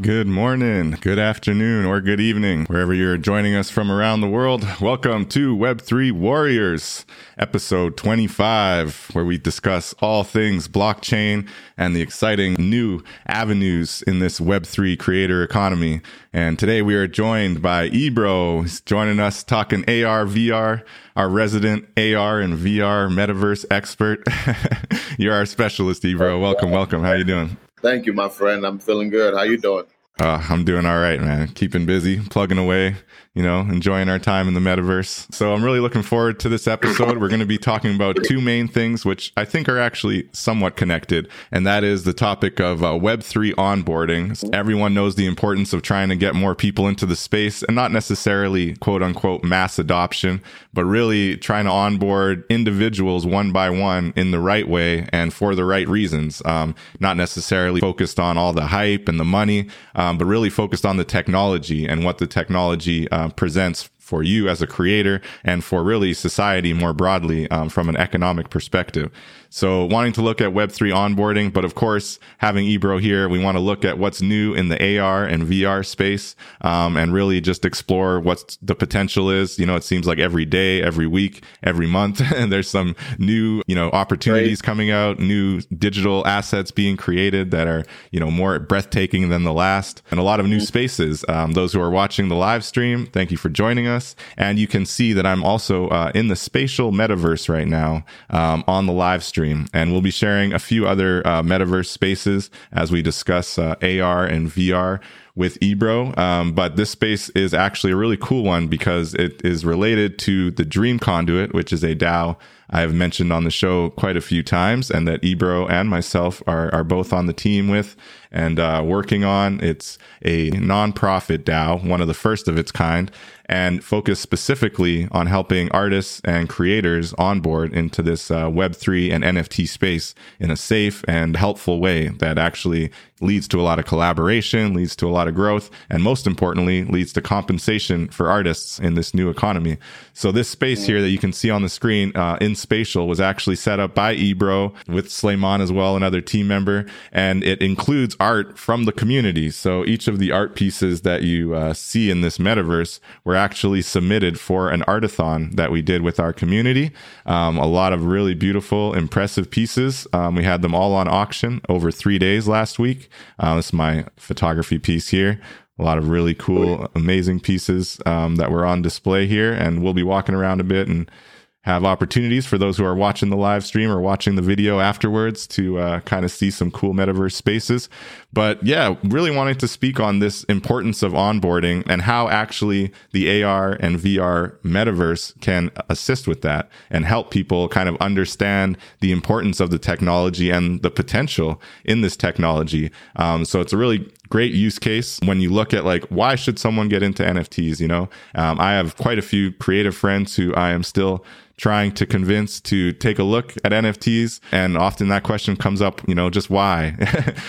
Good morning, good afternoon, or good evening, wherever you're joining us from around the world. Welcome to Web3 Warriors, episode 25, where we discuss all things blockchain and the exciting new avenues in this Web3 creator economy. And today we are joined by Ibro. He's joining us talking AR, VR, our resident AR and VR metaverse expert. You're our specialist, Ibro. Welcome, welcome. How are you doing? Thank you, my friend. I'm feeling good. How you doing? Uh, I'm doing all right, man. Keeping busy, plugging away, you know, enjoying our time in the metaverse. So I'm really looking forward to this episode. We're going to be talking about two main things, which I think are actually somewhat connected. And that is the topic of uh, Web3 onboarding. Everyone knows the importance of trying to get more people into the space and not necessarily quote unquote mass adoption, but really trying to onboard individuals one by one in the right way and for the right reasons. Um, not necessarily focused on all the hype and the money, um, but really focused on the technology and what the technology uh, presents for you as a creator and for really society more broadly um, from an economic perspective. So wanting to look at Web3 onboarding, but of course, having Ibro here, we want to look at what's new in the AR and VR space, um, and really just explore what the potential is. You know, it seems like every day, every week, every month, and there's some new, you know, opportunities right. coming out, new digital assets being created that are, you know, more breathtaking than the last, and a lot of new spaces. Um, those who are watching the live stream, thank you for joining us. And you can see that I'm also uh, in the spatial metaverse right now um, on the live stream stream. And we'll be sharing a few other uh, metaverse spaces as we discuss uh, AR and VR with Ibro. Um, but this space is actually a really cool one because it is related to the Dream Conduit, which is a DAO I have mentioned on the show quite a few times, and that Ibro and myself are, are both on the team with and uh, working on. It's a nonprofit DAO, one of the first of its kind, and focused specifically on helping artists and creators onboard into this uh, Web3 and NFT space in a safe and helpful way that actually leads to a lot of collaboration, leads to a lot of growth, and most importantly, leads to compensation for artists in this new economy. So this space here that you can see on the screen uh, in Spatial was actually set up by Ibro with Slayman as well, another team member, and it includes art from the community. So each of the art pieces that you uh, see in this metaverse were actually submitted for an artathon that we did with our community. Um, a lot of really beautiful, impressive pieces. Um, we had them all on auction over three days last week. Uh, this is my photography piece here a lot of really cool, amazing pieces um, that were on display here. And we'll be walking around a bit and have opportunities for those who are watching the live stream or watching the video afterwards to uh, kind of see some cool metaverse spaces. But yeah, really wanting to speak on this importance of onboarding and how actually the AR and VR metaverse can assist with that and help people kind of understand the importance of the technology and the potential in this technology. Um, so it's a really great use case when you look at like why should someone get into nfts you know um, i have quite a few creative friends who i am still trying to convince to take a look at NFTs. And often that question comes up, you know, just why?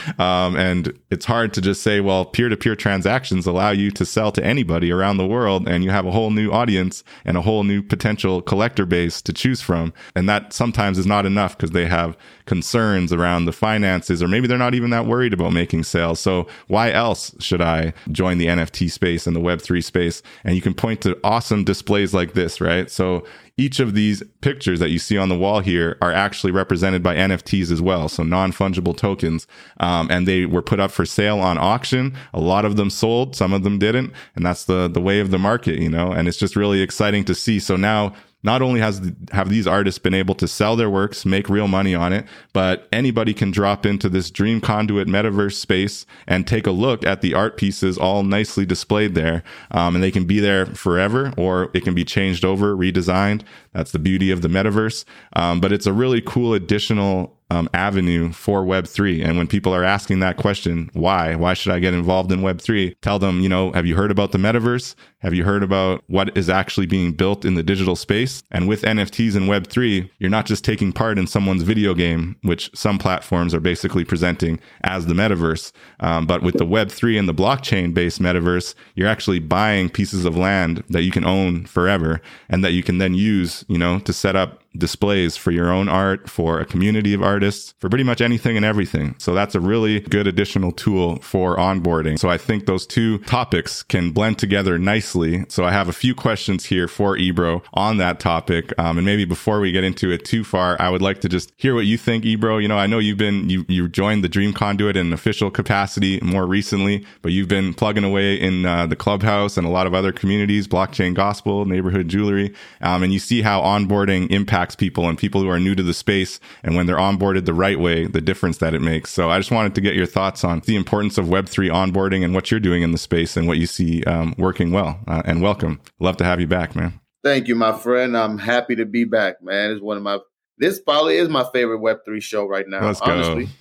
um, and it's hard to just say, well, peer to peer transactions allow you to sell to anybody around the world and you have a whole new audience and a whole new potential collector base to choose from. And that sometimes is not enough because they have concerns around the finances, or maybe they're not even that worried about making sales. So why else should I join the NFT space and the Web3 space? And you can point to awesome displays like this, right? So each of these pictures that you see on the wall here are actually represented by NFTs as well, so non fungible tokens. Um, and they were put up for sale on auction. A lot of them sold, some of them didn't, and that's the the way of the market, you know. And it's just really exciting to see. So now not only has the, have these artists been able to sell their works, make real money on it, but anybody can drop into this dream conduit metaverse space and take a look at the art pieces all nicely displayed there. Um, and they can be there forever or it can be changed over, redesigned. That's the beauty of the metaverse. Um, but it's a really cool additional um, avenue for Web3. And when people are asking that question, why? Why should I get involved in Web3? Tell them, you know, have you heard about the metaverse? Have you heard about what is actually being built in the digital space? And with NFTs and Web3, you're not just taking part in someone's video game, which some platforms are basically presenting as the metaverse. Um, but with the Web3 and the blockchain based metaverse, you're actually buying pieces of land that you can own forever and that you can then use, you know, to set up displays for your own art, for a community of artists, for pretty much anything and everything. So that's a really good additional tool for onboarding. So I think those two topics can blend together nicely. So I have a few questions here for Ibro on that topic. Um, and maybe before we get into it too far, I would like to just hear what you think, Ibro. You know, I know you've been, you, you joined the Dream Conduit in an official capacity more recently, but you've been plugging away in uh, the clubhouse and a lot of other communities, blockchain gospel, neighborhood jewelry. Um, and you see how onboarding impacts impacts people and people who are new to the space and when they're onboarded the right way, the difference that it makes. So I just wanted to get your thoughts on the importance of Web3 onboarding and what you're doing in the space and what you see um, working well. Uh, and welcome. Love to have you back, man. Thank you, my friend. I'm happy to be back, man. It's one of my, this probably is my favorite Web3 show right now. Let's honestly. go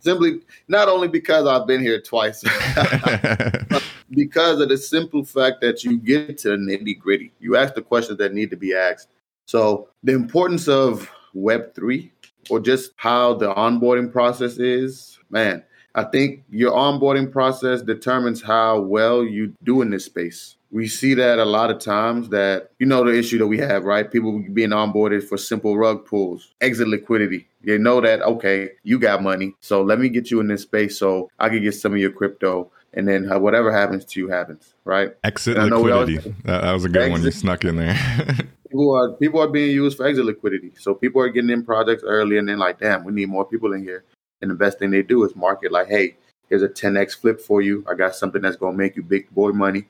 simply not only because I've been here twice, because of the simple fact that you get to the nitty gritty. You ask the questions that need to be asked. So the importance of Web3 or just how the onboarding process is, man, I think your onboarding process determines how well you do in this space. We see that a lot of times that, you know, the issue that we have, right? People being onboarded for simple rug pulls, exit liquidity. They know that, okay, you got money. So let me get you in this space so I can get some of your crypto. And then whatever happens to you happens, right? Exit liquidity. Always, that, that was a good exit, one you snuck in there. people are people are being used for exit liquidity. So people are getting in projects early and then like, damn, we need more people in here. And the best thing they do is market like, hey, here's a 10x flip for you. I got something that's gonna make you big boy money.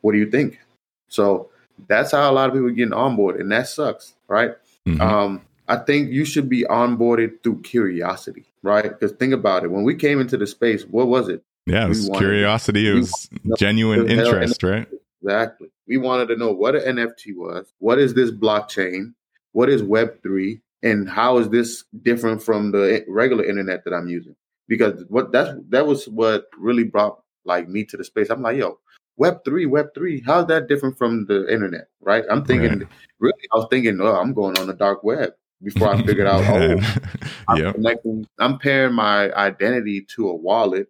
What do you think? So that's how a lot of people get on board, and that sucks, right? Mm-hmm. Um, I think you should be onboarded through curiosity, right? Because think about it. When we came into the space, what was it? Yeah, it was curiosity. It was genuine interest, right? Exactly. We wanted to know what an NFT was, what is this blockchain, what is Web3, and how is this different from the regular internet that I'm using? Because what that's that was what really brought like me to the space. I'm like, yo, Web3, Web3, how's that different from the internet? Right? I'm thinking right. really, I was thinking, oh, I'm going on the dark web before I figured out, oh, I'm yep. connecting, I'm pairing my identity to a wallet,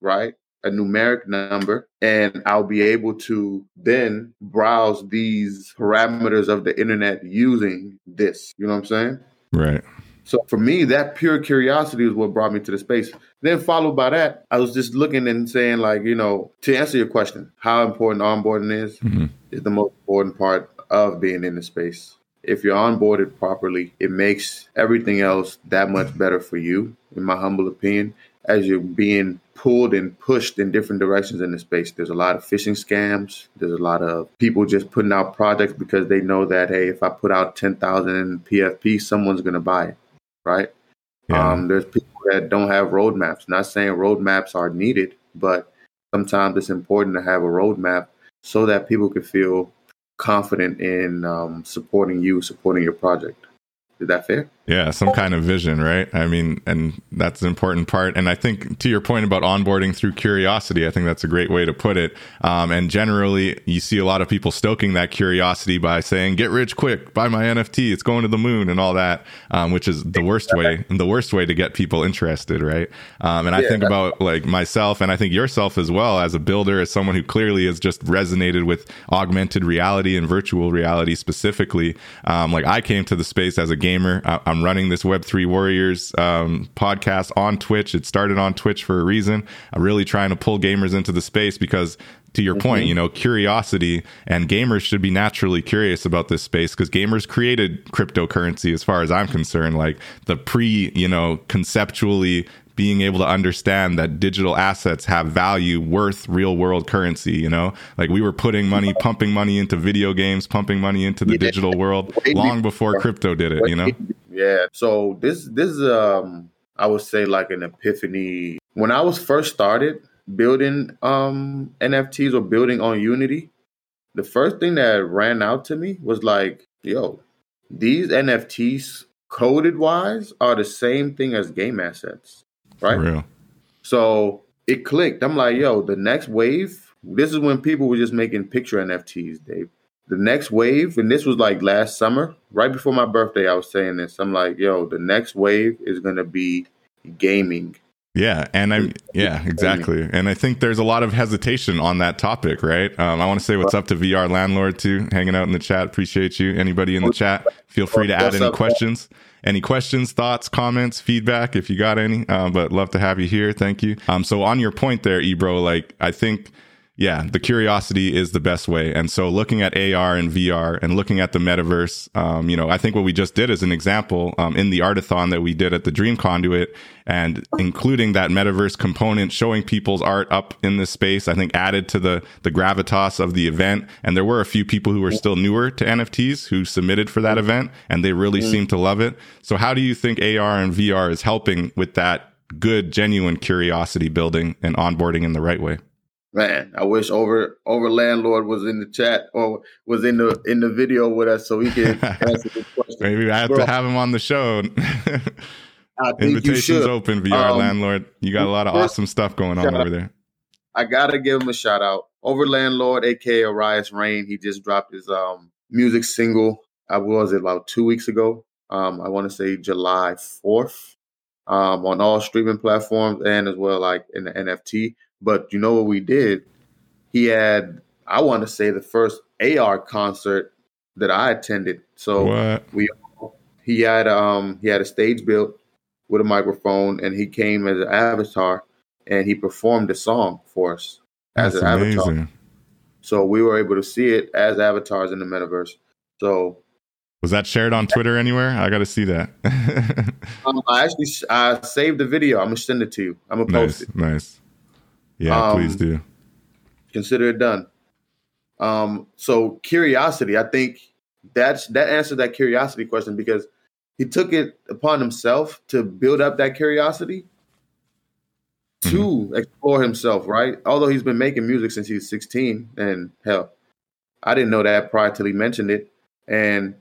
right? a numeric number and I'll be able to then browse these parameters of the internet using this. You know what I'm saying? Right. So for me, that pure curiosity is what brought me to the space. Then followed by that, I was just looking and saying, like, you know, to answer your question, how important onboarding is mm-hmm. is the most important part of being in the space. If you're onboarded properly, it makes everything else that much better for you, in my humble opinion as you're being pulled and pushed in different directions in the space. There's a lot of phishing scams. There's a lot of people just putting out projects because they know that hey, if I put out ten thousand in PFP, someone's gonna buy it, right? Yeah. Um, there's people that don't have roadmaps. Not saying roadmaps are needed, but sometimes it's important to have a roadmap so that people can feel confident in um, supporting you, supporting your project. Is that fair? Yeah, some kind of vision, right? I mean, and that's an important part. And I think to your point about onboarding through curiosity, I think that's a great way to put it. Um, and generally, you see a lot of people stoking that curiosity by saying, "Get rich quick, buy my NFT, it's going to the moon," and all that, um, which is the worst way, the worst way to get people interested, right? Um, and I yeah, think about like myself, and I think yourself as well as a builder, as someone who clearly has just resonated with augmented reality and virtual reality specifically. Um, like I came to the space as a gamer. I, I'm running this Web3 Warriors um, podcast on Twitch. It started on Twitch for a reason. I'm really trying to pull gamers into the space because to your point, mm-hmm. you know, curiosity and gamers should be naturally curious about this space because gamers created cryptocurrency as far as I'm concerned. Like the pre, you know, conceptually being able to understand that digital assets have value worth real world currency you know? Like we were putting money pumping money into video games pumping money into the yeah. digital world long before crypto did it you know? Yeah. So this this is um i would say like an epiphany. When i was first started building um nfts or building on unity the first thing that ran out to me was like yo these nfts coded wise are the same thing as game assets right? real. So it clicked. I'm like, yo, the next wave this is when people were just making picture NFTs, Dave. The next wave, and this was like last summer, right before my birthday, I was saying this. I'm like, yo, the next wave is gonna be gaming. Yeah, and I'm yeah, exactly. And I think there's a lot of hesitation on that topic, right? Um, I want to say what's up to VR landlord too, hanging out in the chat. Appreciate you. Anybody in the chat, feel free to add any questions. Any questions, thoughts, comments, feedback, if you got any. Um, but love to have you here. Thank you. Um, so on your point there, Ibro, like I think yeah, the curiosity is the best way. And so looking at AR and VR and looking at the metaverse, um, you know, I think what we just did is an example um, in the artathon that we did at the Dream Conduit and including that metaverse component, showing people's art up in this space, I think added to the, the gravitas of the event. And there were a few people who were still newer to NFTs who submitted for that event and they really mm. seemed to love it. So how do you think AR and VR is helping with that good, genuine curiosity building and onboarding in the right way? Man, I wish over over landlord was in the chat or was in the in the video with us so he can answer this question. Maybe I have to have him on the show. Invitations open, VR um, landlord. You got a lot of awesome stuff going on over there. I gotta give him a shout out. Over landlord, aka Arias Rain. He just dropped his um music single. I was it about two weeks ago. Um, I want to say July fourth. Um, on all streaming platforms and as well like in the NFT. But you know what we did? He had, I want to say, the first AR concert that I attended. So what? we he had um he had a stage built with a microphone, and he came as an avatar, and he performed a song for us as That's an amazing. avatar. So we were able to see it as avatars in the metaverse. So was that shared on Twitter anywhere? I got to see that. um, I actually I saved the video. I'm gonna send it to you. I'm gonna post nice, it. Nice. Yeah, um, please do. Consider it done. Um, so curiosity, I think that's that answered that curiosity question because he took it upon himself to build up that curiosity to mm-hmm. explore himself, right? Although he's been making music since he was 16, and hell, I didn't know that prior till he mentioned it. And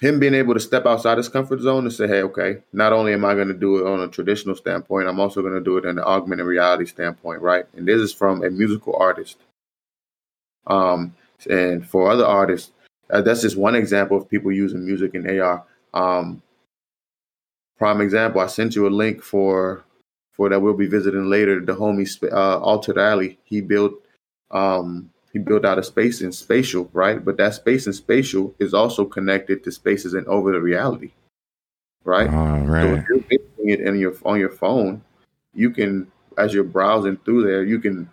him being able to step outside his comfort zone and say, hey, okay, not only am I going to do it on a traditional standpoint, I'm also going to do it in an augmented reality standpoint, right? And this is from a musical artist. Um, and for other artists, uh, that's just one example of people using music in AR. Um, prime example, I sent you a link for for that we'll be visiting later. The homie uh, Altered Alley, he built um, he built out a space and spatial, right? But that space and spatial is also connected to spaces and over the reality, right? Oh, right. So if you're visiting it in your on your phone, you can, as you're browsing through there, you can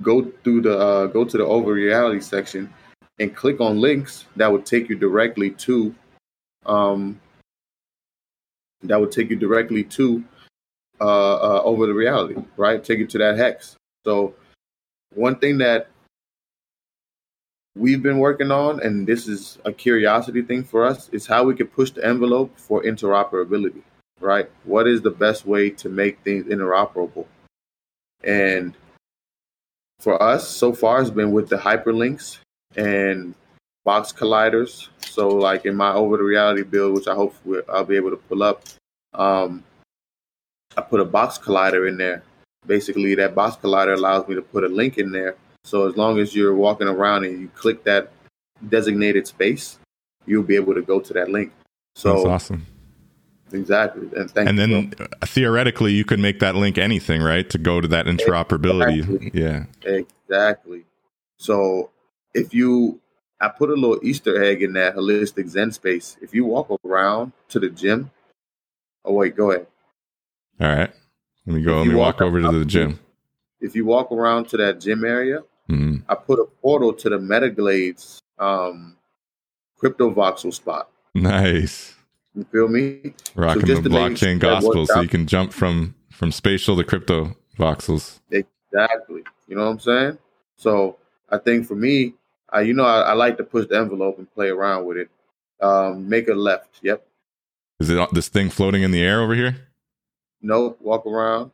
go through the uh, go to the over reality section and click on links that would take you directly to um, that would take you directly to uh, uh, over the reality, right? Take you to that hex. So one thing that we've been working on, and this is a curiosity thing for us, is how we could push the envelope for interoperability, right? What is the best way to make things interoperable? And for us, so far, it's been with the hyperlinks and box colliders. So, like in my over the reality build, which I hope I'll be able to pull up, um, I put a box collider in there. Basically, that box collider allows me to put a link in there so as long as you're walking around and you click that designated space, you'll be able to go to that link. So That's awesome. Exactly. And, and then you. Uh, theoretically, you could make that link anything, right? To go to that interoperability. Exactly. Yeah. Exactly. So if you, I put a little Easter egg in that holistic Zen space. If you walk around to the gym, oh, wait, go ahead. All right. Let me go. Let me walk, walk over to the gym. If you walk around to that gym area, Mm-hmm. I put a portal to the Metaglades um, crypto voxel spot. Nice. You feel me? Rocking so the blockchain gospel, so you can jump from from spatial to crypto voxels. Exactly. You know what I'm saying? So I think for me, I you know I, I like to push the envelope and play around with it. Um, make a left. Yep. Is it this thing floating in the air over here? Nope. Walk around.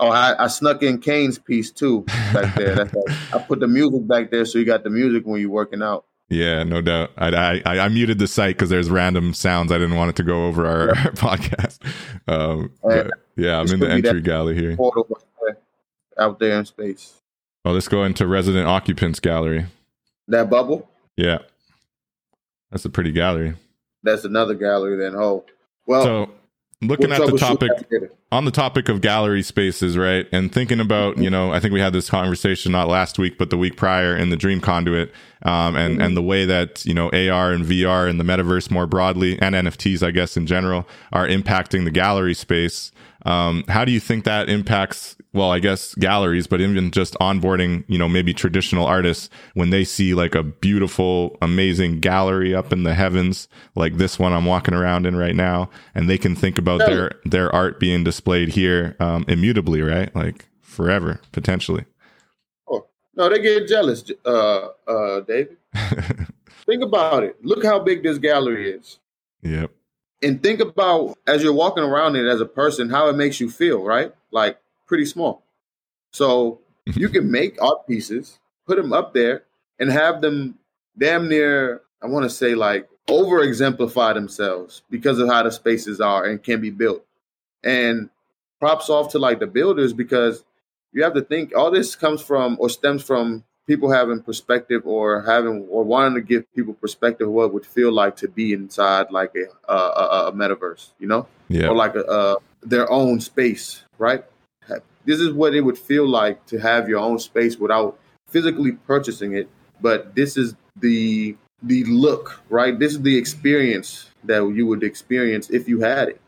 Oh, I, I, snuck in Kane's piece too back there. That's like, I put the music back there, so you got the music when you're working out. Yeah, no doubt. I I, I muted the site because there's random sounds. I didn't want it to go over our, our podcast. Um, yeah, I'm in the entry gallery here. out there in space. Oh, let's go into resident occupants gallery. That bubble? Yeah. That's a pretty gallery. That's another gallery then. Oh. Well, so looking we'll at the topic on the topic of gallery spaces, right? And thinking about, Mm-hmm. you know, I think we had this conversation not last week, but the week prior in the Dream Conduit, um, and Mm-hmm. and the way that you know AR and VR and the metaverse more broadly, and NFTs, I guess in general, are impacting the gallery space. Um, how do you think that impacts? Well, I guess galleries, but even just onboarding, you know, maybe traditional artists when they see like a beautiful, amazing gallery up in the heavens, like this one I'm walking around in right now, and they can think about their their art being displayed here um, immutably, right? Like forever, potentially. Oh, no, they get jealous, uh, uh, David. Think about it. Look how big this gallery is. yep. And think about as you're walking around it as a person, how it makes you feel, right? Like pretty small. So mm-hmm. you can make art pieces, put them up there, and have them damn near, I want to say, like over exemplify themselves because of how the spaces are and can be built. And props off to like the builders because you have to think all this comes from or stems from people having perspective or having or wanting to give people perspective of what it would feel like to be inside like a a, a, a metaverse, you know, Yeah. or like a, a their own space, right? This is what it would feel like to have your own space without physically purchasing it, but this is the the look, right? This is the experience that you would experience if you had it.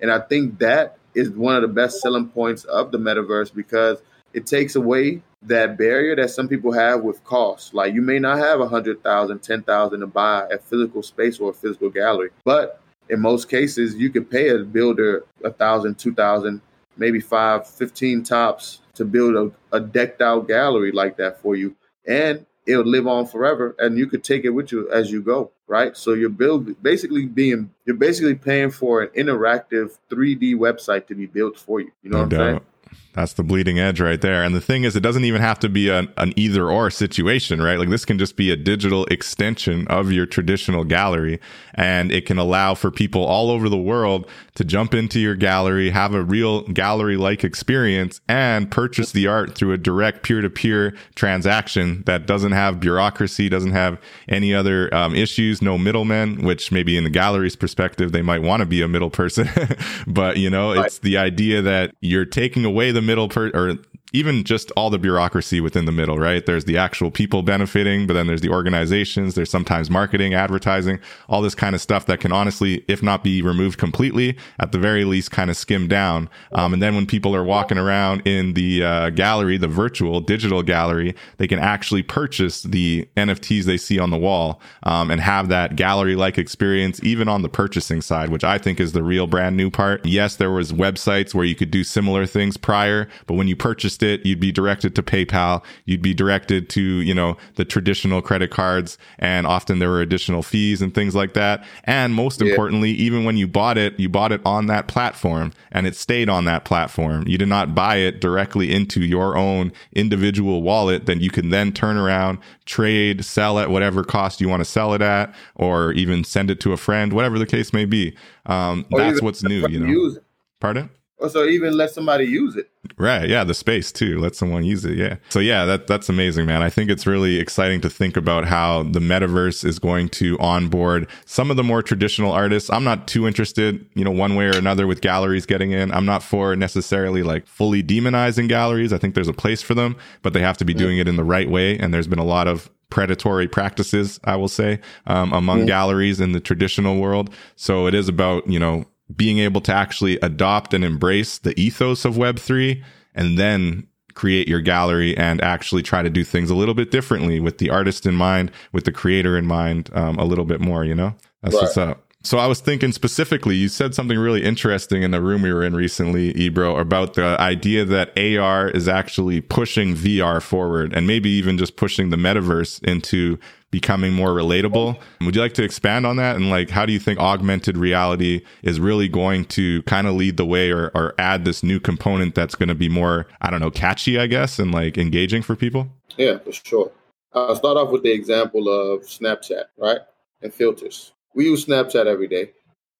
And I think that is one of the best selling points of the metaverse because it takes away that barrier that some people have with cost. Like you may not have a hundred thousand, ten thousand to buy a physical space or a physical gallery, but in most cases you could pay a builder a thousand, two thousand, maybe five, fifteen tops to build a, a decked out gallery like that for you. And it'll live on forever and you could take it with you as you go right so you're build basically being you're basically paying for an interactive 3d website to be built for you you know no what i'm saying doubt. That's the bleeding edge right there. And the thing is, it doesn't even have to be an, an either or situation, right? Like this can just be a digital extension of your traditional gallery. And it can allow for people all over the world to jump into your gallery, have a real gallery like experience, and purchase the art through a direct peer to peer transaction that doesn't have bureaucracy, doesn't have any other um, issues, no middlemen, which maybe in the gallery's perspective, they might want to be a middle person. but, you know, it's the idea that you're taking away the middle per or even just all the bureaucracy within the middle, right? There's the actual people benefiting, but then there's the organizations, there's sometimes marketing, advertising, all this kind of stuff that can honestly, if not be removed completely, at the very least kind of skim down. Um, and then when people are walking around in the uh, gallery, the virtual digital gallery, they can actually purchase the NFTs they see on the wall um, and have that gallery like experience, even on the purchasing side, which I think is the real brand new part. Yes, there was websites where you could do similar things prior, but when you purchased it, you'd be directed to PayPal, you'd be directed to, you know, the traditional credit cards, and often there were additional fees and things like that. And most Yeah. importantly, even when you bought it, you bought it on that platform and it stayed on that platform. You did not buy it directly into your own individual wallet that you can then turn around, trade, sell at whatever cost you want to sell it at, or even send it to a friend, whatever the case may be. Um, that's what's new, you know. Pardon? Or so even let somebody use it Right. Yeah. The space too. Let someone use it. Yeah. So yeah, that, that's amazing, man. I think it's really exciting to think about how the metaverse is going to onboard some of the more traditional artists. I'm not too interested, you know, one way or another with galleries getting in. I'm not for necessarily like fully demonizing galleries. I think there's a place for them, but they have to be doing it in the right way. And there's been a lot of predatory practices, I will say, um, among Yeah. galleries in the traditional world. So it is about, you know, being able to actually adopt and embrace the ethos of Web3 and then create your gallery and actually try to do things a little bit differently with the artist in mind, with the creator in mind, um, a little bit more, you know? That's Right. what's up. So I was thinking specifically, you said something really interesting in the room we were in recently, Ibro, about the idea that AR is actually pushing VR forward and maybe even just pushing the metaverse into becoming more relatable. Would you like to expand on that? And like, how do you think augmented reality is really going to kind of lead the way or, or add this new component that's going to be more, I don't know, catchy, I guess, and like engaging for people? Yeah, for sure. I'll start off with the example of Snapchat, right? And filters. We use Snapchat every day.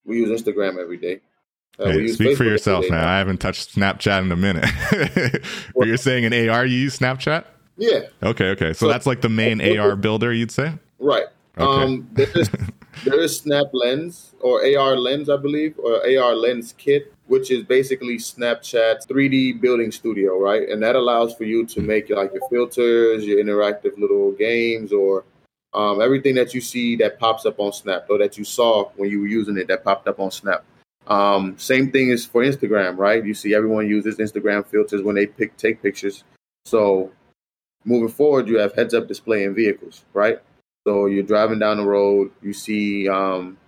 We use Instagram every day. Uh, we Hey, use speak for yourself, man. I haven't touched Snapchat in a minute. but you're saying in AR you use Snapchat? Yeah, Okay, okay. So So- that's like the main AR builder, you'd say? right. Okay. Um, there is there is Snap Lens or AR Lens, I believe, or AR Lens Kit, which is basically Snapchat's 3D building studio, right? And that allows for you to make like your filters, your interactive little games, or um, everything that you see that pops up on Snap or that you saw when you were using it that popped up on Snap. Um, same thing is for Instagram, right? You see everyone uses Instagram filters when they pick take pictures. So moving forward, you have heads up display in vehicles, right? So you're driving down the road, you see um,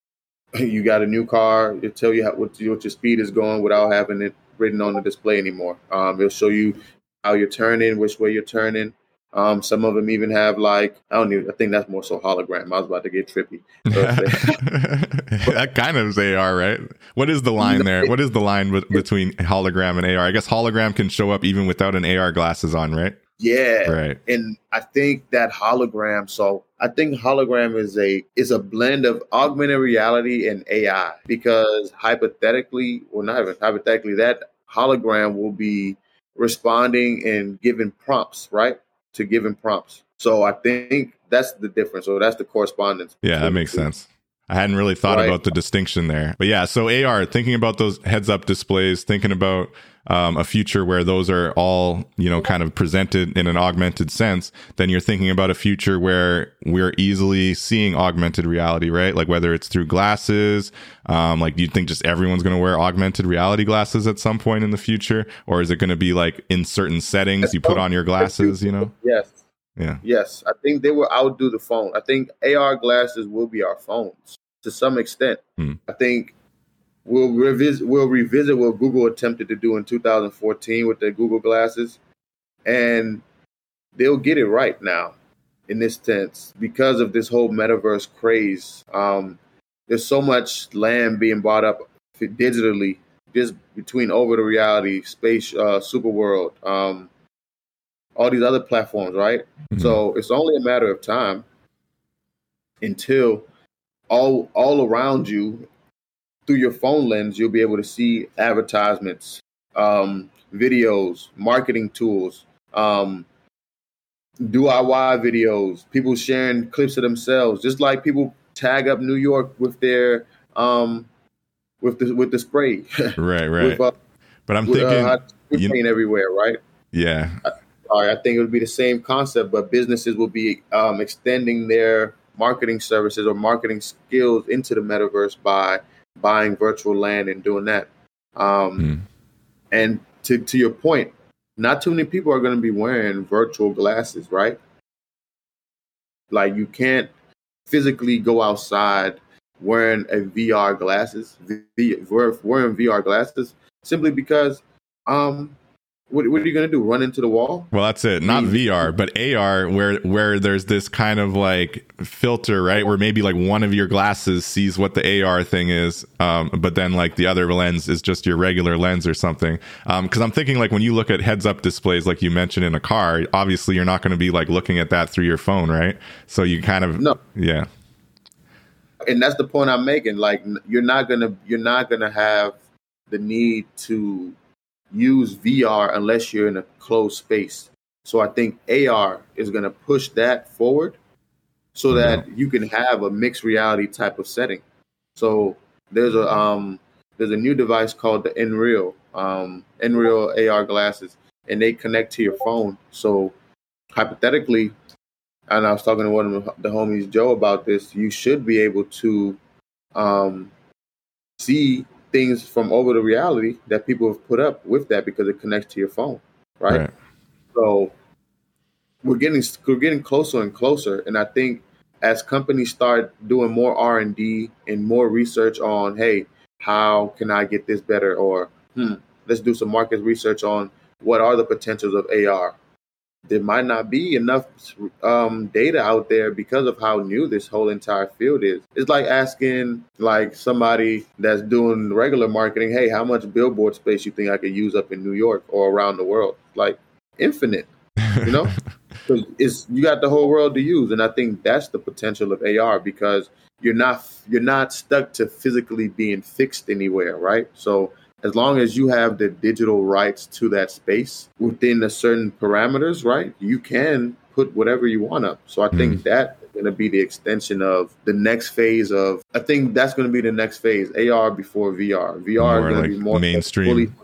you got a new car. It'll tell you how, what, what your speed is going without having it written on the display anymore. Um, it'll show you how you're turning, which way you're turning. Um, some of them even have like I don't even. I think that's more so hologram. I was about to get trippy. So that kind of is AR, right? What is the line there? What is the line be- between hologram and AR? I guess hologram can show up even without an AR glasses on, right? Yeah, Right. and I think that hologram. So I think hologram is a is a blend of augmented reality and AI because hypothetically, well, not even hypothetically, that hologram will be responding and giving prompts, right? To giving prompts. So I think that's the difference, or that's the correspondence. Yeah, that makes sense. I hadn't really thought Right. about the distinction there. But yeah, so AR, thinking about those heads up displays, thinking about um, a future where those are all, you know, kind of presented in an augmented sense, then you're thinking about a future where we're easily seeing augmented reality, right? Like whether it's through glasses, um, like do you think just everyone's going to wear augmented reality glasses at some point in the future? Or is it going to be like in certain settings you put on your glasses, you know? Yes. Yeah. Yes, I think they will outdo the phone. I think AR glasses will be our phones to some extent. Hmm. I think we'll revisit we'll revisit what Google attempted to do in 2014 with the Google glasses, and they'll get it right now in this sense because of this whole metaverse craze. Um, there's so much land being bought up digitally just between over the reality, space, uh, super world, um, all these other platforms, right? Mhm. So it's only a matter of time until all all around you through your phone lens you'll be able to see advertisements, um, videos, marketing tools, um, DIY videos, people sharing clips of themselves, just like people tag up New York with their um, with the with the spray, right, right. with, uh, but I'm with, thinking, uh, you- paint everywhere, right? yeah, right, I think it would be the same concept, but businesses will be um, extending their marketing services or marketing skills into the metaverse by buying virtual land and doing that. Um, Hmm. And to to your point, not too many people are going to be wearing virtual glasses, right? Like you can't physically go outside wearing a VR glasses, v, wearing VR glasses, simply because um, what, what are you going to do? Run into the wall? Well, that's it. Not. VR, but AR, where where there's this kind of like filter, right? Where maybe like one of your glasses sees what the AR thing is, um, but then like the other lens is just your regular lens or something. Because I'm thinking like when you look at heads up displays, like you mentioned in a car, obviously you're not going to be like looking at that through your phone, right? So you kind of No. yeah, and that's the point I'm making. Like you're not gonna you're not gonna have the need to use VR unless you're in a closed space. So I think AR is gonna push that forward so that you can have a mixed reality type of setting. So there's a um there's a new device called the Nreal um Nreal AR glasses and they connect to your phone. So hypothetically and I was talking to one of the homies, Joe, about this. You should be able to um, see things from over the reality that people have put up with that because it connects to your phone, right? right. So we're getting we're getting closer and closer, and I think as companies start doing more R and D and more research on, hey, how can I get this better, or hmm, let's do some market research on what are the potentials of AR. There might not be enough um, data out there because of how new this whole entire field is. It's like asking like somebody that's doing regular marketing, hey, how much billboard space you think I could use up in New York or around the world? Like infinite, you know? So it's you got the whole world to use, and I think that's the potential of AR because you're not you're not stuck to physically being fixed anywhere, right? So as long as you have the digital rights to that space within a certain parameters, right, you can put whatever you want up. So I think mm. that is going to be the extension of the next phase of. I think that's going to be the next phase. AR before VR. VR more is going like to be more mainstream.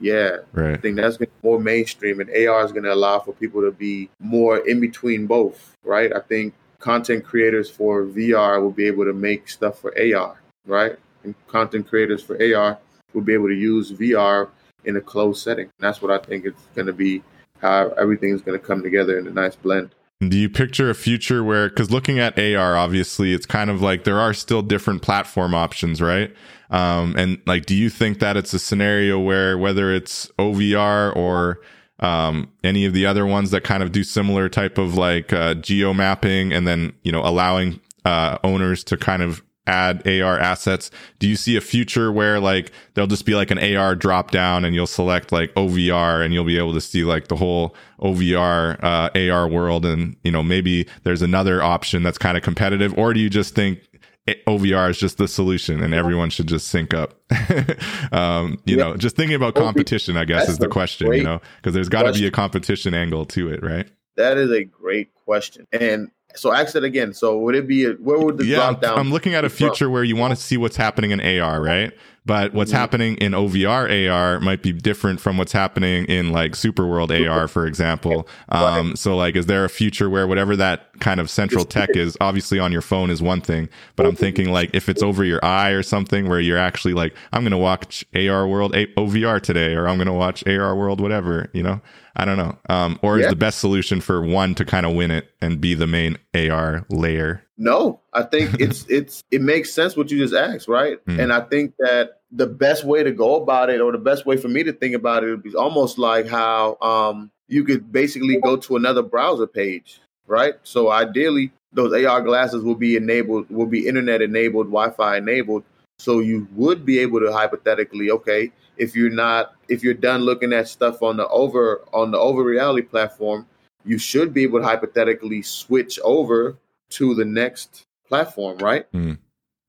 Yeah, right. I think that's going to be more mainstream, and AR is going to allow for people to be more in between both. Right. I think content creators for VR will be able to make stuff for AR. Right. And content creators for AR will be able to use VR in a closed setting. And that's what I think it's going to be how everything's going to come together in a nice blend. Do you picture a future where, because looking at AR, obviously, it's kind of like there are still different platform options, right? Um, and like, do you think that it's a scenario where whether it's OVR or um, any of the other ones that kind of do similar type of like uh, geo mapping and then, you know, allowing uh, owners to kind of add AR assets. Do you see a future where like there'll just be like an AR drop down and you'll select like OVR and you'll be able to see like the whole OVR uh, AR world and you know maybe there's another option that's kind of competitive or do you just think OVR is just the solution and everyone should just sync up. um, you yeah. know, just thinking about competition, I guess, is the question, you know, because there's got to be a competition angle to it, right? That is a great question. And so ask it again. So would it be a, where would the yeah, drop down? I'm looking at a future from? where you want to see what's happening in AR, right? But what's mm-hmm. happening in OVR AR might be different from what's happening in like Super World AR, for example. Um, so like, is there a future where whatever that kind of central tech is, obviously on your phone is one thing, but I'm thinking like if it's over your eye or something where you're actually like, I'm going to watch AR World a- OVR today, or I'm going to watch AR World, whatever, you know? I don't know. Um, or yeah. is the best solution for one to kind of win it and be the main AR layer? No, I think it's it's it makes sense what you just asked, right? Mm. And I think that the best way to go about it, or the best way for me to think about it, is almost like how um, you could basically go to another browser page, right? So ideally, those AR glasses will be enabled, will be internet enabled, Wi-Fi enabled, so you would be able to hypothetically, okay, if you're not if you're done looking at stuff on the over on the over reality platform, you should be able to hypothetically switch over to the next platform, right? Mm.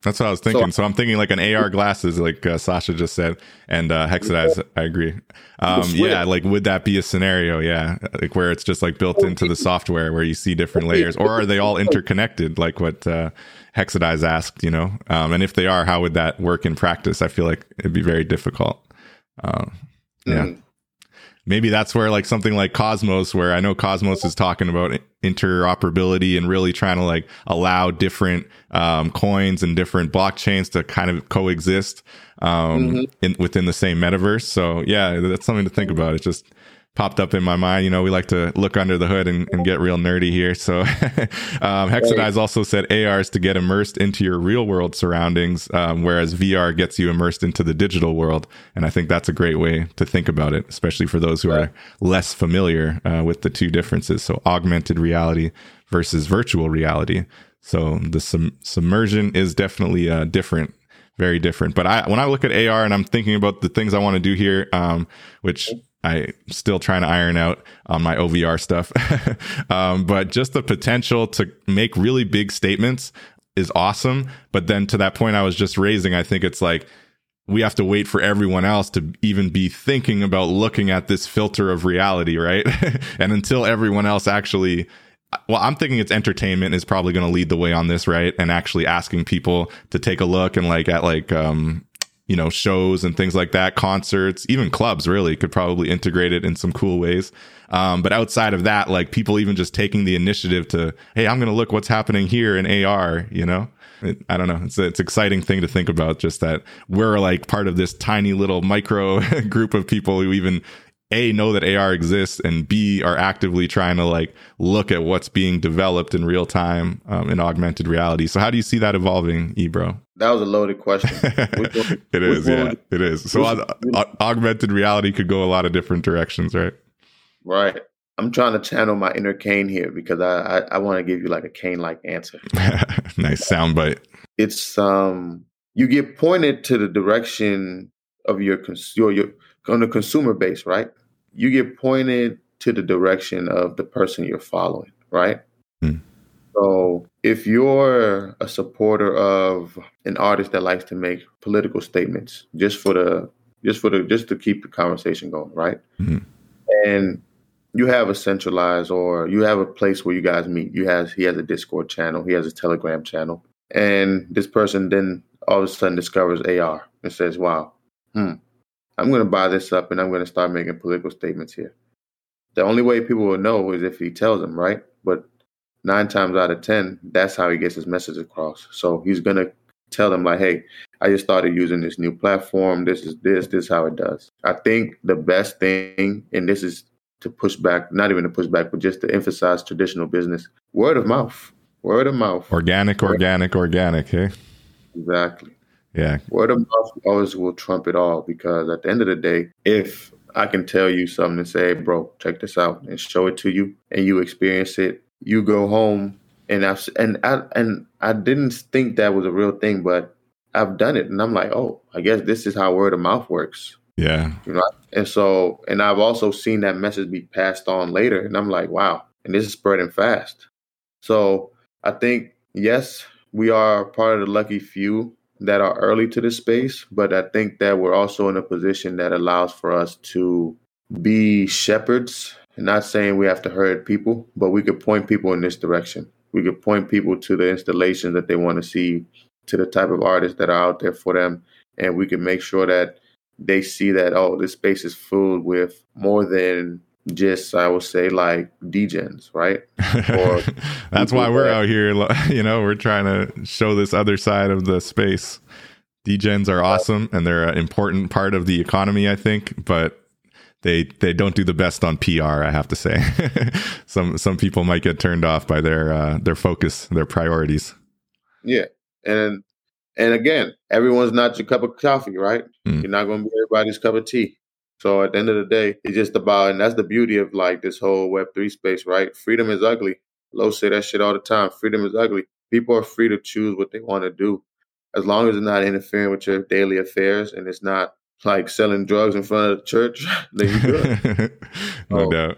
That's what I was thinking. So, so, I'm thinking like an AR glasses, like uh, Sasha just said, and uh, Hexadize. I agree. Um, yeah, like would that be a scenario? Yeah, like where it's just like built into the software where you see different layers, or are they all interconnected? Like what uh, Hexadize asked, you know. Um, and if they are, how would that work in practice? I feel like it'd be very difficult. Um, yeah. Mm. Maybe that's where like something like Cosmos, where I know Cosmos is talking about interoperability and really trying to like allow different um, coins and different blockchains to kind of coexist um, mm-hmm. in, within the same metaverse. So yeah, that's something to think about. It's just popped up in my mind. You know, we like to look under the hood and, and get real nerdy here. So, um, Hexadize also said AR is to get immersed into your real world surroundings, um, whereas VR gets you immersed into the digital world. And I think that's a great way to think about it, especially for those who are less familiar uh, with the two differences. So, augmented reality versus virtual reality. So, the sum- submersion is definitely uh, different very different. But I, when I look at AR and I'm thinking about the things I want to do here, um, which I still trying to iron out on my OVR stuff. um, but just the potential to make really big statements is awesome. But then to that point I was just raising, I think it's like we have to wait for everyone else to even be thinking about looking at this filter of reality, right? and until everyone else actually well, I'm thinking it's entertainment is probably going to lead the way on this, right? And actually asking people to take a look and like at like um you know, shows and things like that, concerts, even clubs really could probably integrate it in some cool ways. Um, but outside of that, like people even just taking the initiative to, hey, I'm going to look what's happening here in AR, you know? It, I don't know. It's it's exciting thing to think about. Just that we're like part of this tiny little micro group of people who even a know that AR exists and B are actively trying to like look at what's being developed in real time um, in augmented reality. So how do you see that evolving, Ibro? That was a loaded question. it is, yeah, it is. So augmented reality could go a lot of different directions, right? Right. I'm trying to channel my inner Cain here because I I, I want to give you like a Cain like answer. nice soundbite. It's um you get pointed to the direction of your your your on the consumer base, right? you get pointed to the direction of the person you're following, right? Mm. So if you're a supporter of an artist that likes to make political statements just for the just for the just to keep the conversation going, right? Mm-hmm. And you have a centralized or you have a place where you guys meet. You has he has a Discord channel, he has a Telegram channel, and this person then all of a sudden discovers AR and says, "Wow, hmm, I'm going to buy this up and I'm going to start making political statements here." The only way people will know is if he tells them, right? But nine times out of ten, that's how he gets his message across. So he's going to tell them like, "Hey, I just started using this new platform. This is this. This is how it does." I think the best thing, and this is to push back, not even to push back, but just to emphasize traditional business. Word of mouth. Word of mouth. Organic, organic, organic, hey? Exactly. Yeah. Word of mouth always will trump it all because at the end of the day, if I can tell you something and say, bro, check this out and show it to you and you experience it, you go home and I've and I and I didn't think that was a real thing, but I've done it and I'm like, oh, I guess this is how word of mouth works. Yeah. You know, and so, and I've also seen that message be passed on later, and I'm like, wow, and this is spreading fast. So I think, yes, we are part of the lucky few that are early to this space, but I think that we're also in a position that allows for us to be shepherds. And not saying we have to herd people, but we could point people in this direction. We could point people to the installations that they want to see, to the type of artists that are out there for them, and we can make sure that they see that oh this space is filled with more than just I would say like degens, right? Or That's why we're that, out here. You know, we're trying to show this other side of the space. Degens are awesome and they're an important part of the economy, I think, but they they don't do the best on PR. I have to say, some some people might get turned off by their uh, their focus, their priorities. Yeah, and and again, everyone's not your cup of coffee, right? Mm. You're not going to be everybody's cup of tea. So at the end of the day, it's just about, and that's the beauty of like this whole Web3 space, right? Freedom is ugly. Low say that shit all the time. Freedom is ugly. People are free to choose what they want to do as long as it's not interfering with your daily affairs and it's not like selling drugs in front of the church, then you're good. no oh. doubt.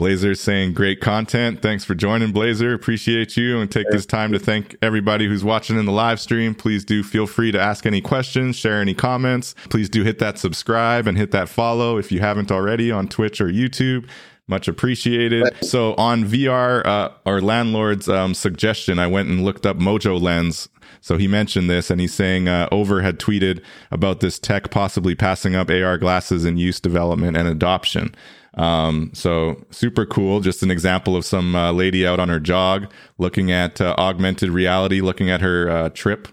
Blazer saying great content. Thanks for joining, Blazer. Appreciate you. And take this time to thank everybody who's watching in the live stream. Please do feel free to ask any questions, share any comments. Please do hit that subscribe and hit that follow if you haven't already on Twitch or YouTube. Much appreciated. So on VR, uh, our landlord's um, suggestion, I went and looked up Mojo Lens. So he mentioned this and he's saying uh, Over had tweeted about this tech possibly passing up AR glasses in use development and adoption. Um, so super cool. Just an example of some uh, lady out on her jog looking at uh, augmented reality, looking at her uh, trip.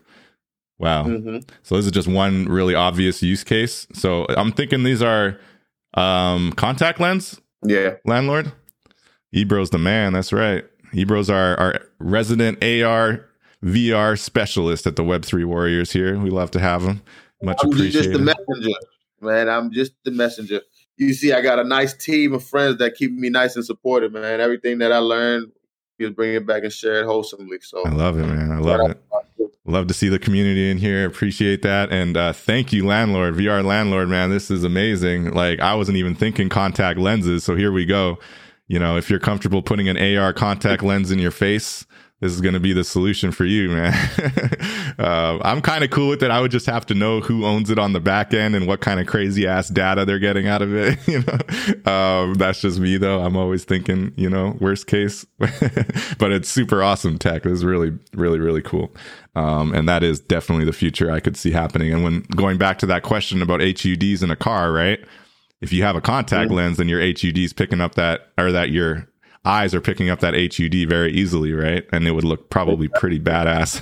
Wow. Mm-hmm. So this is just one really obvious use case. So I'm thinking these are um, contact lens. Yeah. Landlord. Ibro's the man. That's right. Ibro's our, our resident AR VR specialist at the Web3 Warriors here. We love to have him. Much I'm appreciated. just the messenger, man. I'm just the messenger you see, I got a nice team of friends that keep me nice and supportive, man. Everything that I learned, just bring it back and share it wholesomely. So I love it, man. I love it. Love to see the community in here. Appreciate that. And uh, thank you, landlord, VR landlord, man. This is amazing. Like I wasn't even thinking contact lenses. So here we go. You know, if you're comfortable putting an AR contact lens in your face, this is going to be the solution for you, man. uh, I'm kind of cool with it. I would just have to know who owns it on the back end and what kind of crazy ass data they're getting out of it. You know, um, that's just me though. I'm always thinking, you know, worst case, but it's super awesome tech. This is really, really, really cool. Um, and that is definitely the future I could see happening. And when going back to that question about HUDs in a car, right? If you have a contact mm-hmm. lens, then your HUD is picking up that, or that your eyes are picking up that HUD very easily, right? And it would look probably pretty badass.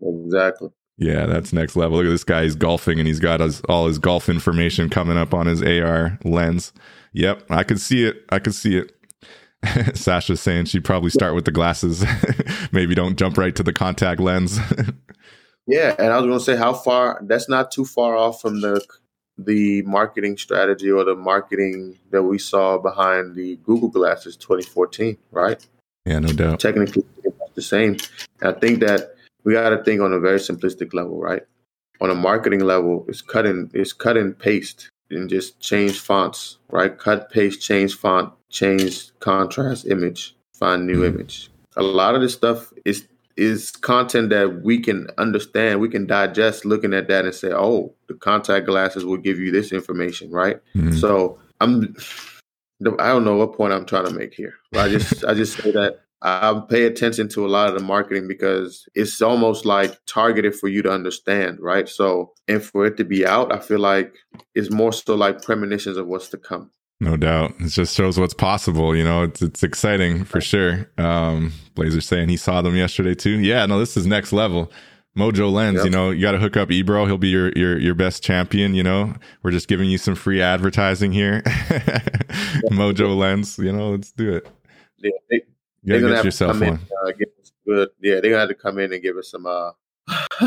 exactly. Yeah, that's next level. Look at this guy. He's golfing and he's got his, all his golf information coming up on his AR lens. Yep, I could see it. I could see it. Sasha's saying she'd probably start with the glasses. Maybe don't jump right to the contact lens. yeah, and I was going to say how far. That's not too far off from the the marketing strategy or the marketing that we saw behind the Google Glasses 2014, right? Yeah, no doubt. Technically, the same. And I think that we got to think on a very simplistic level, right? On a marketing level, it's cut and it's cut and paste. and just change fonts, right? Cut, paste, change font, change contrast image, find new Mm-hmm. image. A lot of this stuff is content that we can understand, we can digest looking at that and say, oh, the contact glasses will give you this information, right? Mhm. So I'm I don't know what point I'm trying to make here. I just I just say that I pay attention to a lot of the marketing because it's almost like targeted for you to understand, right? So and for it to be out, I feel like it's more so like premonitions of what's to come. No doubt. It just shows what's possible. You know, it's it's exciting for sure. Um, Blazer saying he saw them yesterday too. Yeah, no, this is next level. Mojo Lens, Yep. you know, you got to hook up Ibro. He'll be your, your your best champion. You know, we're just giving you some free advertising here. Mojo Lens, you know, let's do it. Yeah, they, gotta gonna get have to yourself come in, one, uh, give us good. Yeah, they're gonna have to come in and give us some. uh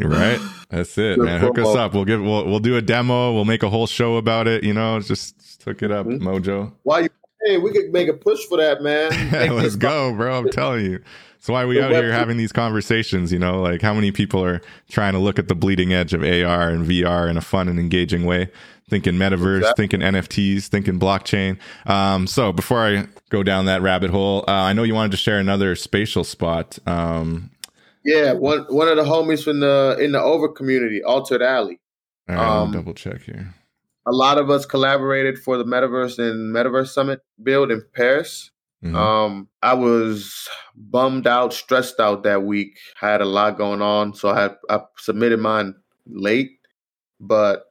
right? That's it, Good man. Hook us up. We'll give we'll we'll do a demo. We'll make a whole show about it. You know, just, just hook it up, Mhm. Mojo. Why you? Hey, we could make a push for that, man. Let's go, bro. I'm telling you. That's why we The out here having these conversations, you know, like how many people are trying to look at the bleeding edge of AR and VR in a fun and engaging way, thinking metaverse, Exactly. thinking NFTs, thinking blockchain. Um, so before I go down that rabbit hole, uh, I know you wanted to share another spatial spot. Um, Yeah, one one of the homies from the in the over community, Altered Alley. all right, Um, double check here. A lot of us collaborated for the Metaverse and Metaverse Summit build in Paris. Mhm. Um, I was bummed out, stressed out that week. I had a lot going on, so I had, I submitted mine late, but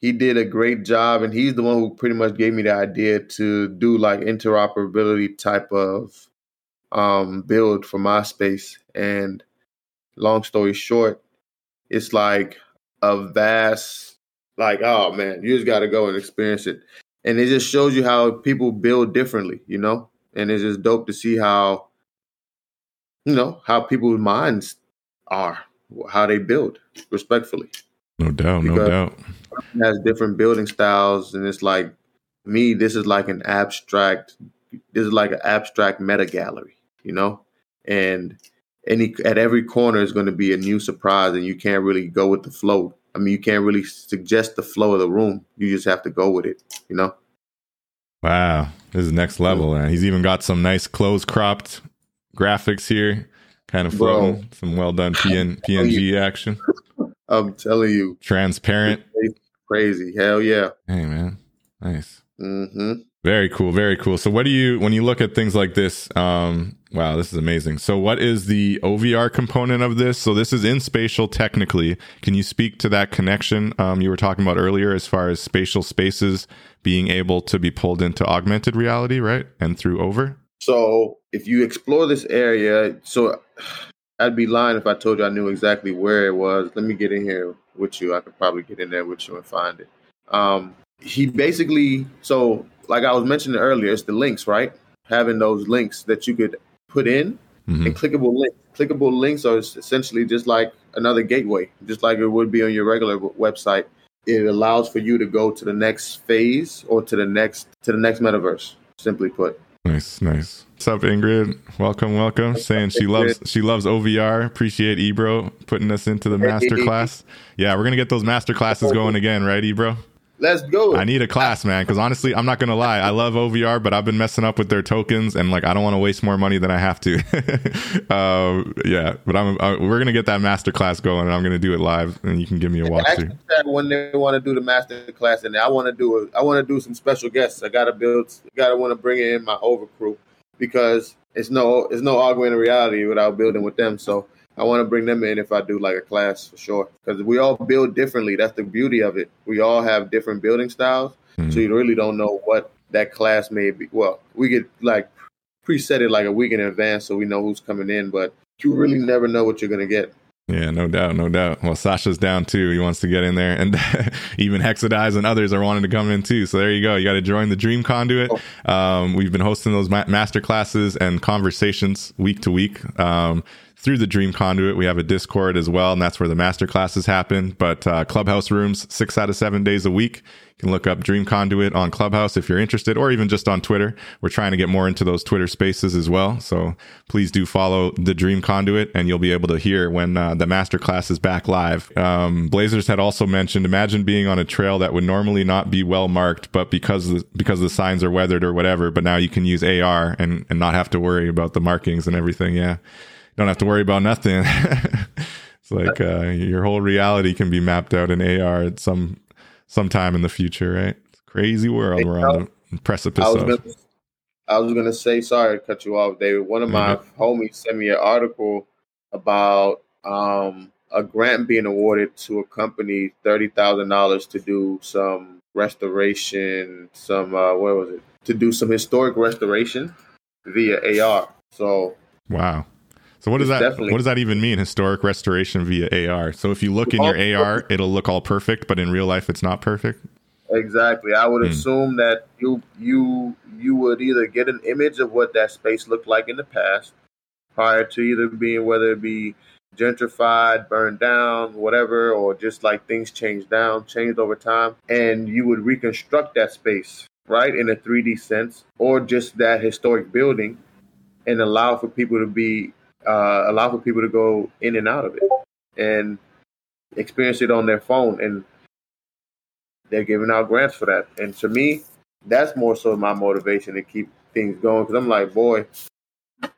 he did a great job, and he's the one who pretty much gave me the idea to do like interoperability type of um, build for my space. And long story short, it's like a vast, like oh man, you just got to go and experience it and it just shows you how people build differently, you know. And it's just dope to see how, you know, how people's minds are, how they build respectfully. no doubt, no doubt. Has different building styles, and it's like me. This is like an abstract. This is like an abstract meta gallery, you know. And any at every corner is going to be a new surprise, and you can't really go with the flow. I mean, you can't really suggest the flow of the room. You just have to go with it, you know. Wow, this is next level. Man. He's even got some nice close cropped graphics here, kind of Bro. Some well done PN, PNG action. I'm telling you, Transparent. crazy. Hell yeah. Hey man, nice. hmm Very cool, very cool. So what do you when you look at things like this, um wow, this is amazing. So what is the OVR component of this? So this is in spatial technically. Can you speak to that connection um you were talking about earlier as far as spatial spaces being able to be pulled into augmented reality, right? And through over? So if you explore this area, so I'd be lying if I told you I knew exactly where it was. Let me get in here with you. I could probably get in there with you and find it. Um, he basically, so like I was mentioning earlier, it's the links, right? Having those links that you could put in Mhm. and clickable links. Clickable links are essentially just like another gateway, just like it would be on your regular website. It allows for you to go to the next phase or to the next to the next metaverse. Simply put. Nice, nice. What's up, Ingrid? Welcome, welcome. Saying she loves she loves OVR. Appreciate Ibro putting us into the master class. Yeah, we're gonna get those master classes going again, right, Ibro? Let's go. I need a class, man. Because honestly, I'm not gonna lie. I love OVR, but I've been messing up with their tokens, and like I don't want to waste more money than I have to. uh, yeah, but I'm uh, we're gonna get that master class going, and I'm gonna do it live, and you can give me a walkthrough. when they want to do the master class, and I want to do it. I want to do some special guests. I gotta build. Gotta want to bring in my over crew because it's no it's no augmented reality without building with them. So I want to bring them in if I do like a class for sure. Because we all build differently. That's the beauty of it. We all have different building styles, Mhm. so you really don't know what that class may be. Well, we get like preset it like a week in advance, so we know who's coming in, but you really never know what you're gonna get. Yeah, no doubt, no doubt. Well, Sasha's down too. He wants to get in there, and even Hexadize and others are wanting to come in too. So there you go. You got to join the Dream Conduit. Um, we've been hosting those ma- master classes and conversations week to week. Um, through the Dream Conduit. We have a Discord as well, and that's where the master classes happen. But uh, Clubhouse rooms, six out of seven days a week. You can look up Dream Conduit on Clubhouse if you're interested, or even just on Twitter. We're trying to get more into those Twitter spaces as well. So please do follow the Dream Conduit, and you'll be able to hear when uh, the master class is back live. Um, Blazers had also mentioned, imagine being on a trail that would normally not be well marked, but because the, because the signs are weathered or whatever, but now you can use AR and and not have to worry about the markings and everything. Yeah don't have to worry about nothing. it's like uh, your whole reality can be mapped out in AR at some sometime in the future, right? Crazy world we're on the precipice I was of. Gonna, I was gonna say, sorry to cut you off, David. One of my mm-hmm. homies sent me an article about um, a grant being awarded to a company thirty thousand dollars to do some restoration, some uh, what was it? To do some historic restoration via AR. So wow, so what does that what does that even mean? Historic restoration via AR. So if you look in your AR, it'll look all perfect, but in real life, it's not perfect. Exactly. I would hmm. assume that you you you would either get an image of what that space looked like in the past, prior to either being whether it be gentrified, burned down, whatever, or just like things changed down, changed over time, and you would reconstruct that space right in a 3D sense, or just that historic building, and allow for people to be uh, allow for people to go in and out of it and experience it on their phone. And they're giving out grants for that. And to me, that's more so my motivation to keep things going because I'm like, boy,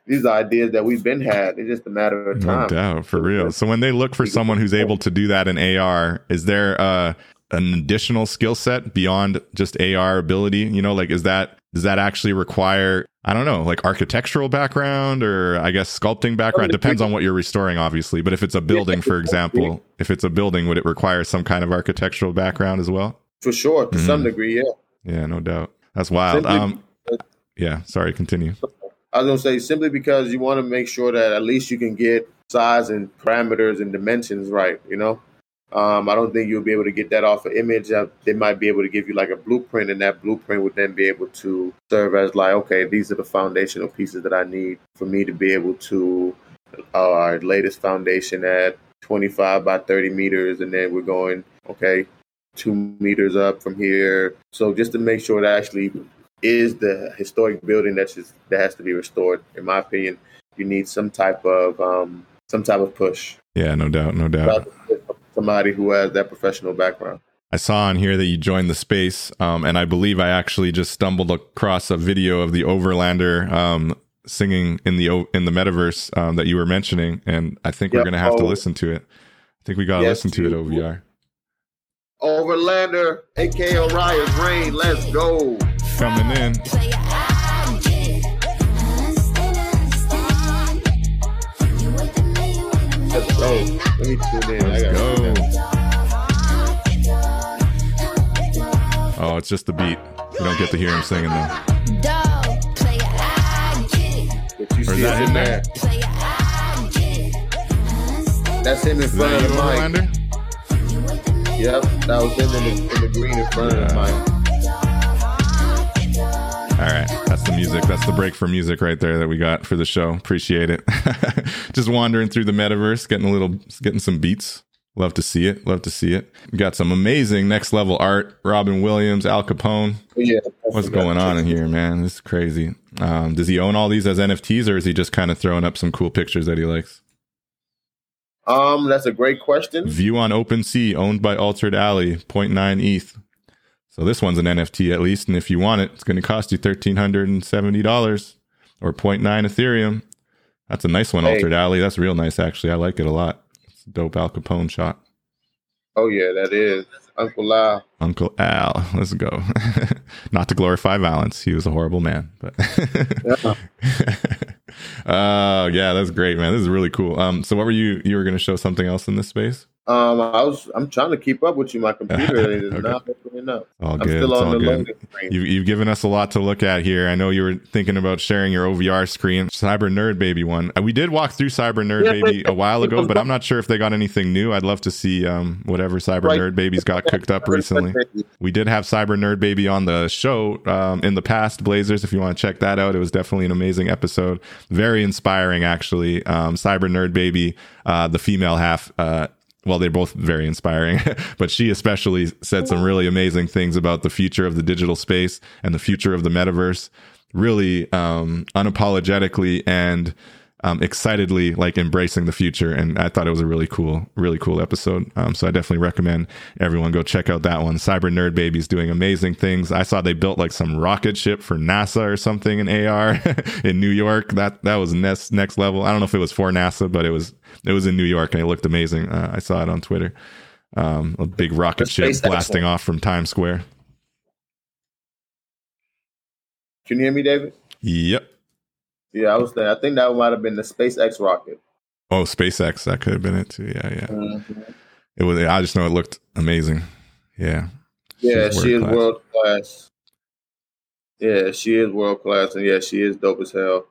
these ideas that we've been had. It's just a matter of time. No doubt, for real. So when they look for someone who's able to do that in AR, is there uh, an additional skill set beyond just AR ability? You know, like is that does that actually require I don't know, like architectural background or I guess sculpting background. Depends on what you're restoring, obviously. But if it's a building, for example, if it's a building, would it require some kind of architectural background as well? For sure, to mm-hmm. some degree, yeah. Yeah, no doubt. That's wild. um, yeah, sorry, continue. I was gonna say simply because you want to make sure that at least you can get size and parameters and dimensions right. You know, um, I don't think you'll be able to get that off an image. Uh, they might be able to give you like a blueprint, and that blueprint would then be able to serve as like, okay, these are the foundational pieces that I need for me to be able to uh, our latest foundation at 25 by 30 meters, and then we're going okay two meters up from here. So just to make sure that actually is the historic building that's just, that has to be restored. In my opinion, you need some type of um, some type of push. Yeah, no doubt, no doubt somebody who has that professional background. I saw on here that you joined the space, um, and I believe I actually just stumbled across a video of the Overlander um, singing in the in the metaverse um, that you were mentioning, and I think yep. we're gonna have oh. to listen to it. I think we gotta yes, listen to it. OVR. Overlander, aka Orion's Rain, let's go. Coming in. Let's go. Let me tune in. Let's go. Oh, it's just the beat. You don't get to hear him singing though. But you or see that in there? That's him in is front of the mic. Yep, that was him in the, in the green in front yeah. of the mic. All right. That's the music. That's the break for music right there that we got for the show. Appreciate it. Just wandering through the metaverse, getting a little, getting some beats. Love to see it. Love to see it. We got some amazing next level art. Robin Williams, Al Capone. Yeah. What's going on in here, man? This is crazy. Um, does he own all these as NFTs or is he just kind of throwing up some cool pictures that he likes? Um, that's a great question. View on OpenSea, owned by Altered Alley, 0.9 ETH. So this one's an NFT at least, and if you want it, it's going to cost you thirteen hundred and seventy dollars or 0.9 Ethereum. That's a nice one, hey. Altered Alley. That's real nice, actually. I like it a lot. It's a dope Al Capone shot. Oh yeah, that is Uncle Al. Uncle Al. Let's go. Not to glorify violence. He was a horrible man, but. Oh uh, yeah, that's great, man. This is really cool. Um, so what were you? You were going to show something else in this space? Um, I was I'm trying to keep up with you. My computer is okay. not opening up. All I'm good. Still on the good. You, you've given us a lot to look at here. I know you were thinking about sharing your OVR screen, Cyber Nerd Baby one. Uh, we did walk through Cyber Nerd yeah, Baby a while ago, but I'm not sure if they got anything new. I'd love to see um, whatever Cyber right. Nerd Babies got cooked up recently. We did have Cyber Nerd Baby on the show um, in the past, Blazers. If you want to check that out, it was definitely an amazing episode. Very inspiring, actually. Um, Cyber Nerd Baby, uh, the female half. Uh, well, they're both very inspiring, but she especially said some really amazing things about the future of the digital space and the future of the metaverse, really um, unapologetically and um, excitedly like embracing the future. And I thought it was a really cool, really cool episode. Um, so I definitely recommend everyone go check out that one. Cyber Nerd Baby's doing amazing things. I saw they built like some rocket ship for NASA or something in AR in New York. That that was next next level. I don't know if it was for NASA, but it was it was in New York and it looked amazing. Uh, I saw it on Twitter. Um, a big rocket ship blasting off from Times Square. Can you hear me, David? Yep. Yeah, I was there. I think that might have been the SpaceX rocket. Oh, SpaceX. That could have been it too. Yeah, yeah. Mm-hmm. It was. I just know it looked amazing. Yeah. Yeah, she is world class. Yeah, she is world class, and yeah, she is dope as hell.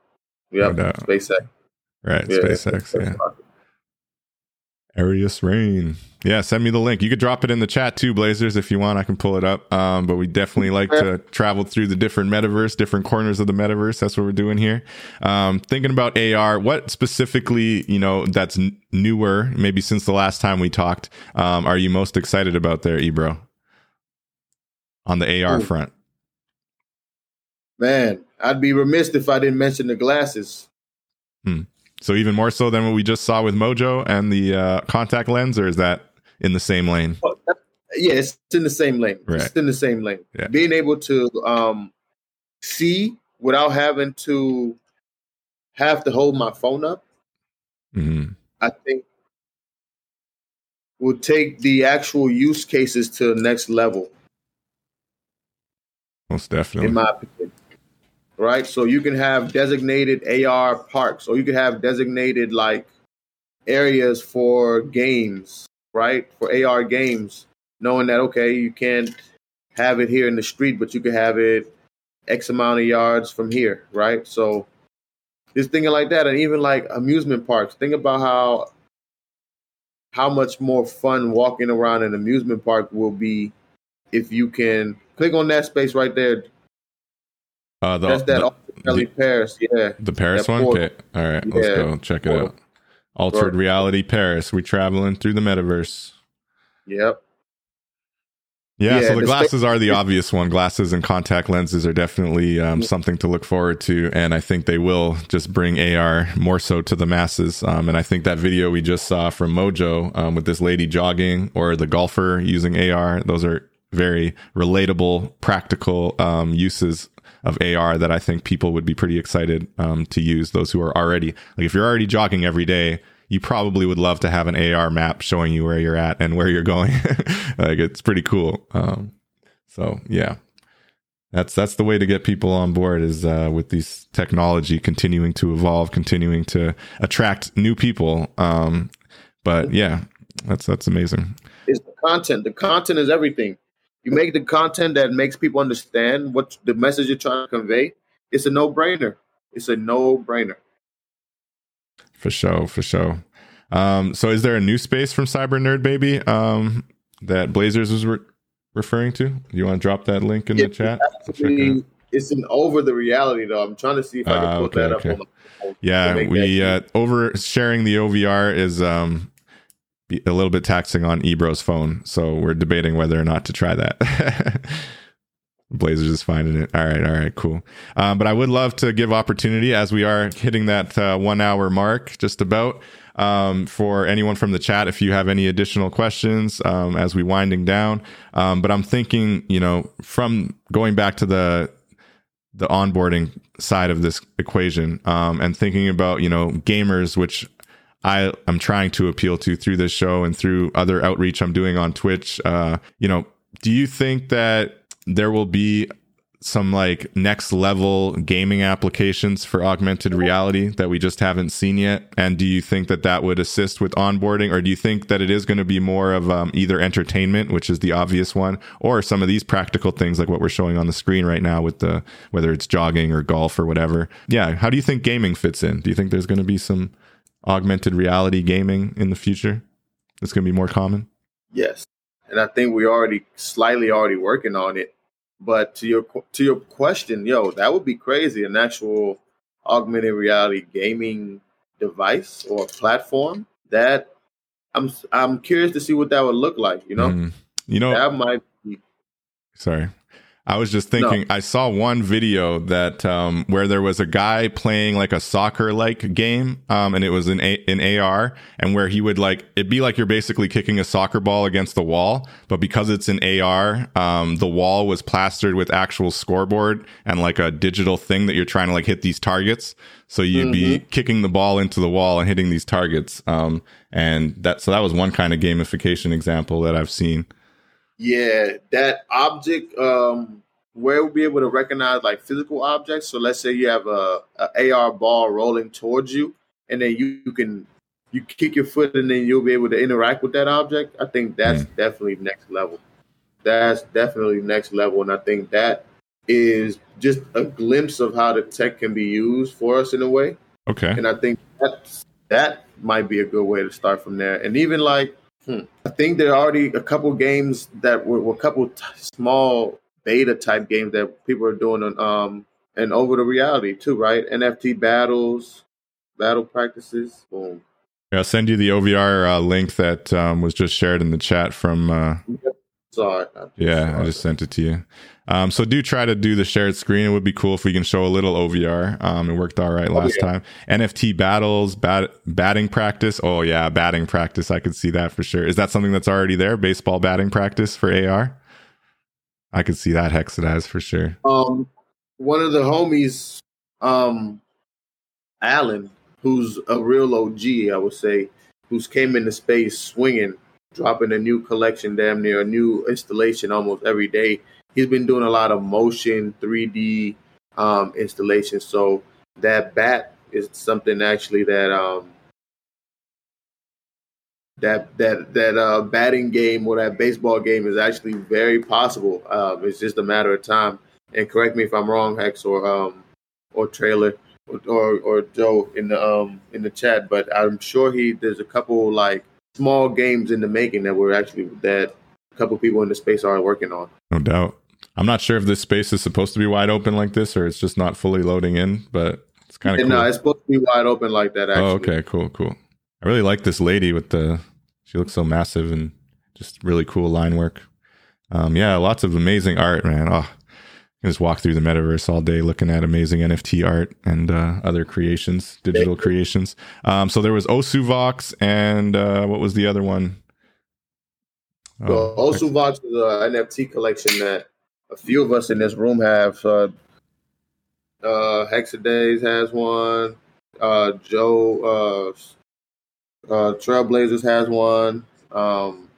Yeah, no SpaceX. Right, yeah, SpaceX. Yeah. Arius Rain. Yeah, send me the link. You could drop it in the chat too, Blazers, if you want. I can pull it up. Um, but we definitely like to travel through the different metaverse, different corners of the metaverse. That's what we're doing here. Um, thinking about AR, what specifically, you know, that's n- newer, maybe since the last time we talked, um, are you most excited about there, Ibro? On the AR Ooh. front. Man, I'd be remiss if I didn't mention the glasses. Hmm. So even more so than what we just saw with Mojo and the uh, contact lens, or is that in the same lane? Oh, yeah, it's in the same lane. Right. It's in the same lane. Yeah. Being able to um, see without having to have to hold my phone up, mm-hmm. I think will take the actual use cases to the next level. Most definitely. In my opinion right? So you can have designated AR parks, or you can have designated like areas for games, right? For AR games, knowing that okay, you can't have it here in the street, but you can have it X amount of yards from here, right? So just thinking like that, and even like amusement parks. Think about how how much more fun walking around an amusement park will be if you can click on that space right there, uh, the, That's that the, Paris, yeah. The Paris one? Okay. All right, let's yeah. go check it out. Altered reality Paris. We traveling through the metaverse. Yep. Yeah, yeah, so the, the glasses are the obvious one. Glasses and contact lenses are definitely um, something to look forward to, and I think they will just bring AR more so to the masses. Um, and I think that video we just saw from Mojo um, with this lady jogging or the golfer using AR, those are very relatable, practical um, uses of AR that I think people would be pretty excited um, to use. Those who are already like, if you're already jogging every day, you probably would love to have an AR map showing you where you're at and where you're going. like it's pretty cool. Um, so yeah, that's that's the way to get people on board is uh, with these technology continuing to evolve, continuing to attract new people. Um, but yeah, that's that's amazing. It's the content. The content is everything you make the content that makes people understand what the message you're trying to convey, it's a no brainer. It's a no brainer. For sure, for sure. Um, so is there a new space from Cyber Nerd Baby um, that Blazers was re- referring to? You want to drop that link in the chat? Actually, it's an over the reality though. I'm trying to see if I can uh, put okay, that okay. up. On yeah, we uh, over sharing the OVR is um, a little bit taxing on Ibro's phone. So we're debating whether or not to try that. Blazers is finding it. All right, all right, cool. Um, but I would love to give opportunity as we are hitting that uh, one hour mark, just about. Um, for anyone from the chat, if you have any additional questions um, as we winding down. Um, but I'm thinking, you know, from going back to the the onboarding side of this equation um, and thinking about, you know, gamers, which I am trying to appeal to through this show and through other outreach I'm doing on Twitch. Uh, you know, do you think that there will be some like next level gaming applications for augmented reality that we just haven't seen yet? And do you think that that would assist with onboarding, or do you think that it is going to be more of um, either entertainment, which is the obvious one, or some of these practical things like what we're showing on the screen right now with the whether it's jogging or golf or whatever? Yeah, how do you think gaming fits in? Do you think there's going to be some augmented reality gaming in the future? It's going to be more common. Yes, and I think we already slightly already working on it but to your to your question, yo, that would be crazy. An actual augmented reality gaming device or platform that I'm I'm curious to see what that would look like. You know, mm. you know that might. Be, sorry, I was just thinking. No. I saw one video that um, where there was a guy playing like a soccer like game, um, and it was in a- in AR, and where he would like it'd be like you're basically kicking a soccer ball against the wall, but because it's in AR, um, the wall was plastered with actual scoreboard and like a digital thing that you're trying to like hit these targets. So you'd mm-hmm. be kicking the ball into the wall and hitting these targets. Um, and that so that was one kind of gamification example that I've seen. Yeah, that object um, where we'll be able to recognize like physical objects. So let's say you have a, a AR ball rolling towards you, and then you, you, can you kick your foot, and then you'll be able to interact with that object. I think that's mm. definitely next level. That's definitely next level, and I think that is just a glimpse of how the tech can be used for us in a way. Okay, and I think that that might be a good way to start from there. And even like Hmm. I think there are already a couple games that were, were a couple t- small beta type games that people are doing on um and over the reality too, right? NFT battles, battle practices. Boom. Yeah, I'll send you the OVR uh, link that um, was just shared in the chat from. Uh, I yeah, I just sent it to you. Um, so do try to do the shared screen. It would be cool if we can show a little OVR. Um, it worked all right oh, last oh, yeah. time. NFT battles, bat, batting practice. Oh yeah, batting practice. I could see that for sure. Is that something that's already there? Baseball batting practice for AR. I could see that Hexadaz for sure. Um, one of the homies, um, Alan, who's a real OG, I would say, who's came into space swinging, dropping a new collection, damn near a new installation almost every day he's been doing a lot of motion 3D um, installations. So that bat is something actually that um, that that that uh, batting game or that baseball game is actually very possible. Um, it's just a matter of time. And correct me if I'm wrong, Hex or um, or Trailer or, or, or Joe in the um in the chat, but I'm sure he there's a couple like small games in the making that we're actually that a couple people in the space are working on. No doubt. I'm not sure if this space is supposed to be wide open like this or it's just not fully loading in, but it's kind of cool. No, it's supposed to be wide open like that. Actually. Oh, okay, cool, cool. I really like this lady with the. She looks so massive and just really cool line work. Um, yeah, lots of amazing art, man. Oh, just walk through the metaverse all day looking at amazing NFT art and uh, other creations, digital creations. Um, so there was Osuvox and uh, what was the other one? Oh, Osuvox is an NFT collection that a few of us in this room have. Uh, uh, Hexadays has one. Uh, Joe uh, uh, Trailblazers has one. Um,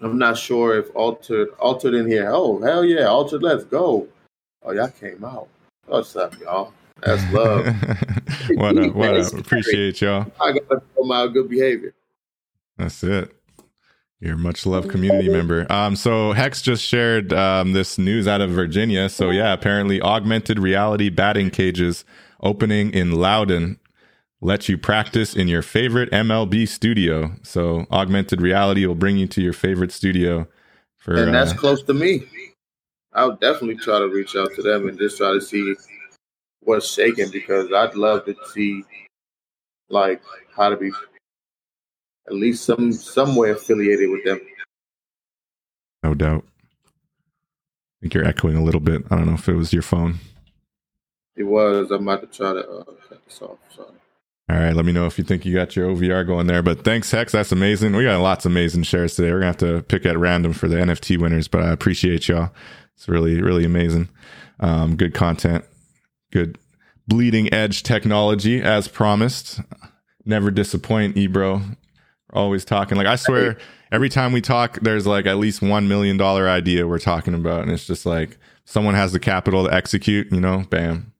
I'm not sure if Altered Altered in here. Oh hell yeah, Altered, let's go. Oh y'all came out. What's up, y'all? That's love. what up? What up? Appreciate y'all. I gotta show my good behavior. That's it. Your much loved community member. Um, so Hex just shared um, this news out of Virginia. So yeah, apparently augmented reality batting cages opening in Loudoun let you practice in your favorite MLB studio. So augmented reality will bring you to your favorite studio. For and that's uh, close to me. I'll definitely try to reach out to them and just try to see what's shaking because I'd love to see like how to be at least some some way affiliated with them. No doubt. I think you're echoing a little bit. I don't know if it was your phone. It was. I'm about to try to uh, cut this off. Sorry. All right, let me know if you think you got your OVR going there. But thanks, Hex. That's amazing. We got lots of amazing shares today. We're gonna have to pick at random for the NFT winners, but I appreciate y'all. It's really, really amazing. Um, good content, good bleeding edge technology as promised. Never disappoint, Ibro always talking. Like I swear, every time we talk, there's like at least one million dollar idea we're talking about, and it's just like someone has the capital to execute. You know, bam.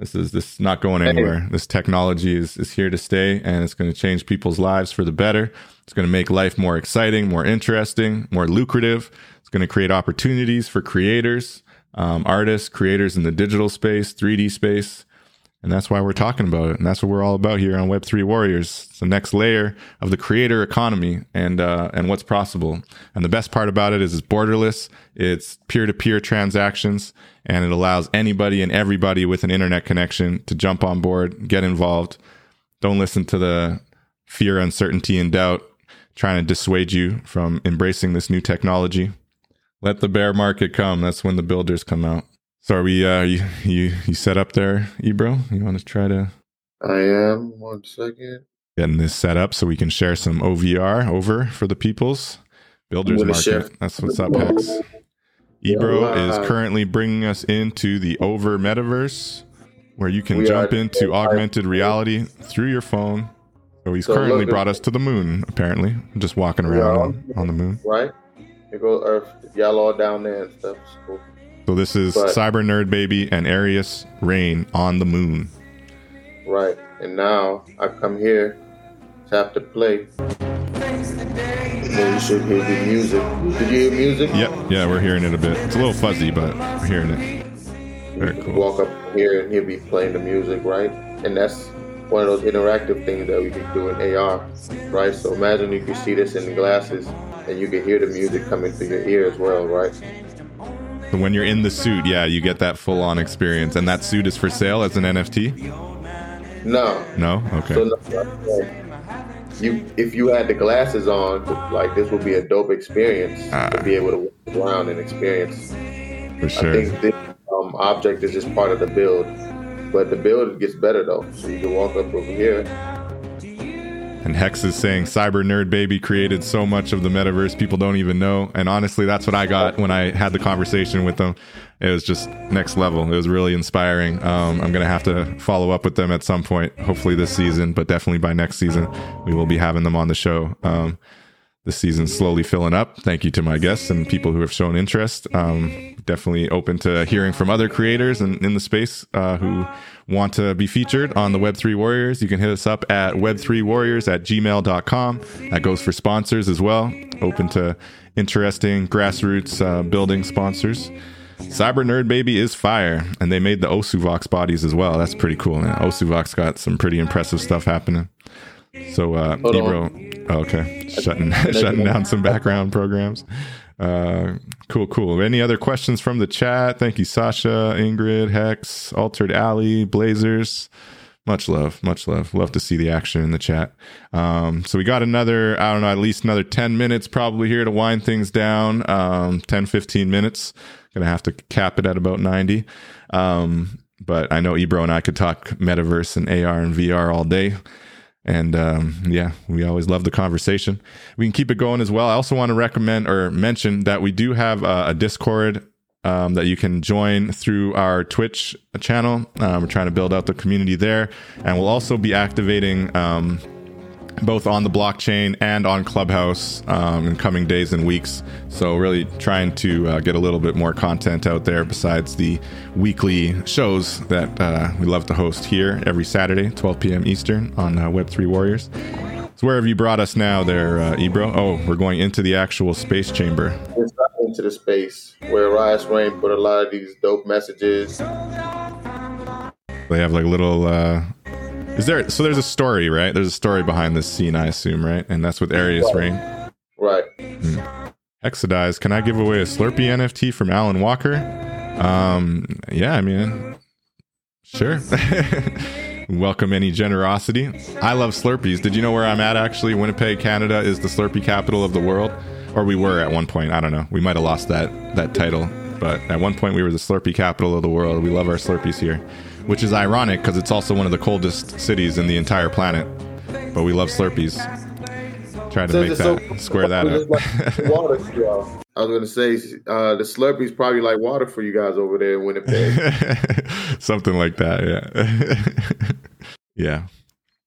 This is this is not going anywhere. This technology is is here to stay, and it's going to change people's lives for the better. It's going to make life more exciting, more interesting, more lucrative. It's going to create opportunities for creators, um, artists, creators in the digital space, 3D space. And that's why we're talking about it. And that's what we're all about here on Web3 Warriors. It's the next layer of the creator economy and, uh, and what's possible. And the best part about it is it's borderless. It's peer to peer transactions and it allows anybody and everybody with an internet connection to jump on board, get involved. Don't listen to the fear, uncertainty, and doubt trying to dissuade you from embracing this new technology. Let the bear market come. That's when the builders come out. So are we uh you you, you set up there, Ibro? You want to try to I am. One second. Getting this set up so we can share some OVR over for the peoples. Builders market. Share. That's what's up, Hex. Ibro yeah, is currently bringing us into the over metaverse where you can jump into augmented reality through your phone. So he's so currently brought us to the moon, apparently. Just walking around on, on, the moon. Right. You go Earth, y'all all down there and stuff. Cool. So this is but, Cyber Nerd Baby and Arius Rain on the moon. Right. And now I come here to have to play. You should hear the music. Did you hear music? Yep. Yeah, we're hearing it a bit. It's a little fuzzy, but we're hearing it. Very cool. Walk up here and he'll be playing the music, right? And that's one of those interactive things that we can do in AR, right? So imagine you see this in the glasses and you can hear the music coming through your ear as well, right? When you're in the suit, yeah, you get that full on experience. And that suit is for sale as an NFT? No. No? Okay. So, you if you had the glasses on, like this would be a dope experience to ah. be able to walk around and experience. For sure. I think this um, object is just part of the build. But the build gets better though. So you can walk up over here and Hex is saying Cyber Nerd Baby created so much of the metaverse people don't even know. And honestly, that's what I got when I had the conversation with them. It was just next level. It was really inspiring. Um, I'm going to have to follow up with them at some point, hopefully this season, but definitely by next season, we will be having them on the show. Um, the season's slowly filling up. Thank you to my guests and people who have shown interest. Um, definitely open to hearing from other creators and in the space uh, who want to be featured on the Web3 Warriors. You can hit us up at web3warriors at gmail.com. That goes for sponsors as well. Open to interesting grassroots uh, building sponsors. Cyber Nerd Baby is fire, and they made the Osuvox bodies as well. That's pretty cool. Man. Osuvox got some pretty impressive stuff happening. So, uh, Ibro, oh, okay, shutting shutting down some background programs. Uh, cool, cool. Any other questions from the chat? Thank you, Sasha, Ingrid, Hex, Altered Alley, Blazers. Much love, much love. Love to see the action in the chat. Um, so we got another, I don't know, at least another 10 minutes probably here to wind things down. Um, 10, 15 minutes. Gonna have to cap it at about 90. Um, but I know Ibro and I could talk metaverse and AR and VR all day. And um, yeah, we always love the conversation. We can keep it going as well. I also want to recommend or mention that we do have a, a Discord um, that you can join through our Twitch channel. Um, we're trying to build out the community there. And we'll also be activating um, both on the blockchain and on Clubhouse um, in coming days and weeks. So, really trying to uh, get a little bit more content out there besides the weekly shows that uh, we love to host here every Saturday, 12 p.m. Eastern on uh, Web3 Warriors. So, where have you brought us now, there, uh, Ibro? Oh, we're going into the actual space chamber. It's into the space where Arius Reign put a lot of these dope messages. They have like little uh, is there? So there's a story, right? There's a story behind this scene, I assume, right? And that's with Arius right. Reign. Right. Hmm. Exodize. Can I give away a Slurpee NFT from Alan Walker? Um. Yeah. I mean, sure. Welcome any generosity. I love Slurpees. Did you know where I'm at? Actually, Winnipeg, Canada, is the Slurpee capital of the world, or we were at one point. I don't know. We might have lost that that title, but at one point we were the Slurpee capital of the world. We love our Slurpees here which is ironic because it's also one of the coldest cities in the entire planet. But we love Slurpees. Try to make that so, square that up. Like water, I was going to say uh, the Slurpees probably like water for you guys over there in Winnipeg. Something like that, yeah. yeah.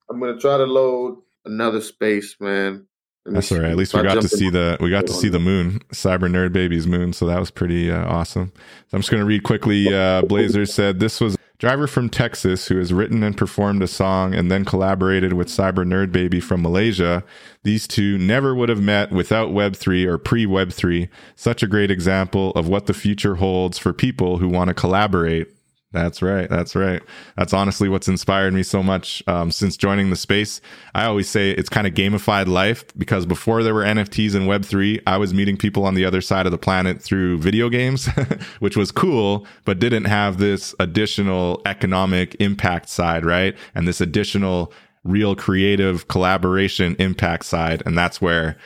I'm going to try to load another space, man. That's all right. At least we got to see the we got to see the moon, Cyber Nerd Baby's moon. So that was pretty uh, awesome. So I'm just going to read quickly. Uh, Blazer said this was driver from Texas who has written and performed a song and then collaborated with Cyber Nerd Baby from Malaysia. These two never would have met without Web3 or pre Web3. Such a great example of what the future holds for people who want to collaborate that's right. That's right. That's honestly what's inspired me so much um, since joining the space. I always say it's kind of gamified life because before there were NFTs and Web3, I was meeting people on the other side of the planet through video games, which was cool, but didn't have this additional economic impact side, right? And this additional real creative collaboration impact side. And that's where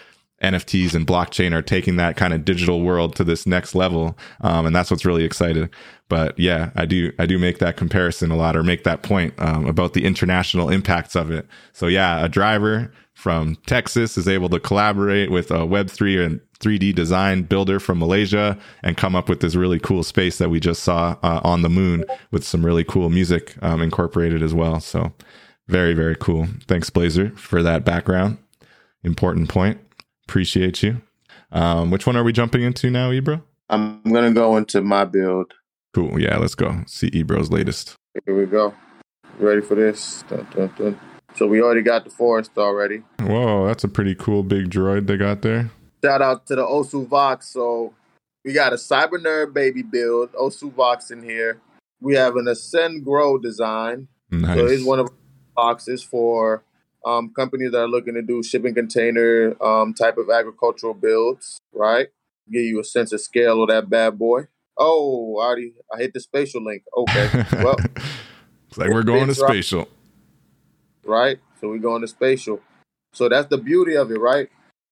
NFTs and blockchain are taking that kind of digital world to this next level. Um, and that's what's really exciting. But yeah, I do, I do make that comparison a lot or make that point, um, about the international impacts of it. So yeah, a driver from Texas is able to collaborate with a Web3 and 3D design builder from Malaysia and come up with this really cool space that we just saw uh, on the moon with some really cool music um, incorporated as well. So very, very cool. Thanks, Blazer, for that background. Important point. Appreciate you. Um, which one are we jumping into now, Ibro? I'm gonna go into my build. Cool. Yeah, let's go. See Ibro's latest. Here we go. Ready for this? Dun, dun, dun. So we already got the forest already. Whoa, that's a pretty cool big droid they got there. Shout out to the Osu Vox. So we got a Cyber Nerd baby build. Osu Vox in here. We have an Ascend Grow design. Nice. So it's one of boxes for um, companies that are looking to do shipping container um, type of agricultural builds, right? Give you a sense of scale of that bad boy. Oh, I already I hit the spatial link. Okay, well, it's like we're going to spatial, right? So we're going to spatial. So that's the beauty of it, right?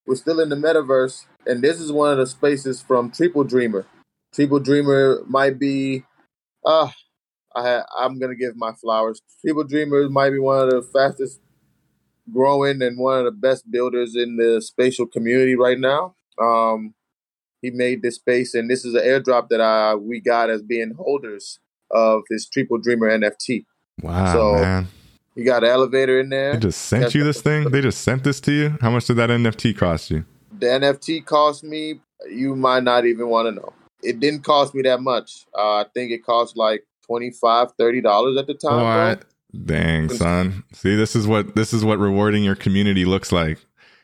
We're still in the metaverse, and this is one of the spaces from Triple Dreamer. Triple Dreamer might be, uh, I I'm gonna give my flowers. Triple Dreamer might be one of the fastest growing and one of the best builders in the spatial community right now. Um, he made this space, and this is an airdrop that I we got as being holders of this Triple Dreamer NFT. Wow, so man. You got an elevator in there. They just sent That's you this thing. They just sent this to you. How much did that NFT cost you? The NFT cost me. You might not even want to know. It didn't cost me that much. Uh, I think it cost like 25 dollars at the time. What? Dang, son. See, this is what this is what rewarding your community looks like.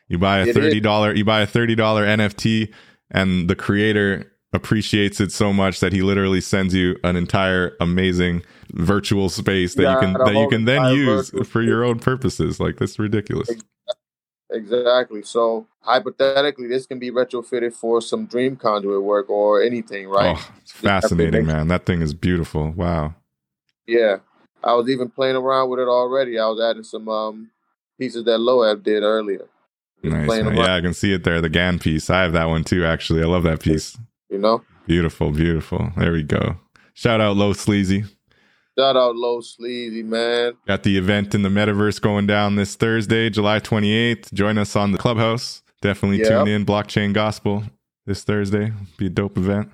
You buy a thirty dollar you buy a thirty dollar NFT and the creator appreciates it so much that he literally sends you an entire amazing virtual space that yeah, you can that you can then use for your own purposes. Like that's ridiculous. Exactly. So hypothetically, this can be retrofitted for some dream conduit work or anything, right? Oh, it's fascinating, man. That thing is beautiful. Wow. Yeah. I was even playing around with it already. I was adding some um, pieces that Loeb did earlier. Nice. Yeah, I can see it there. The GAN piece. I have that one too. Actually, I love that piece. You know, beautiful, beautiful. There we go. Shout out Low Sleazy. Shout out Low Sleazy, man. Got the event in the metaverse going down this Thursday, July 28th. Join us on the clubhouse. Definitely yep. tune in. Blockchain Gospel this Thursday. Be a dope event.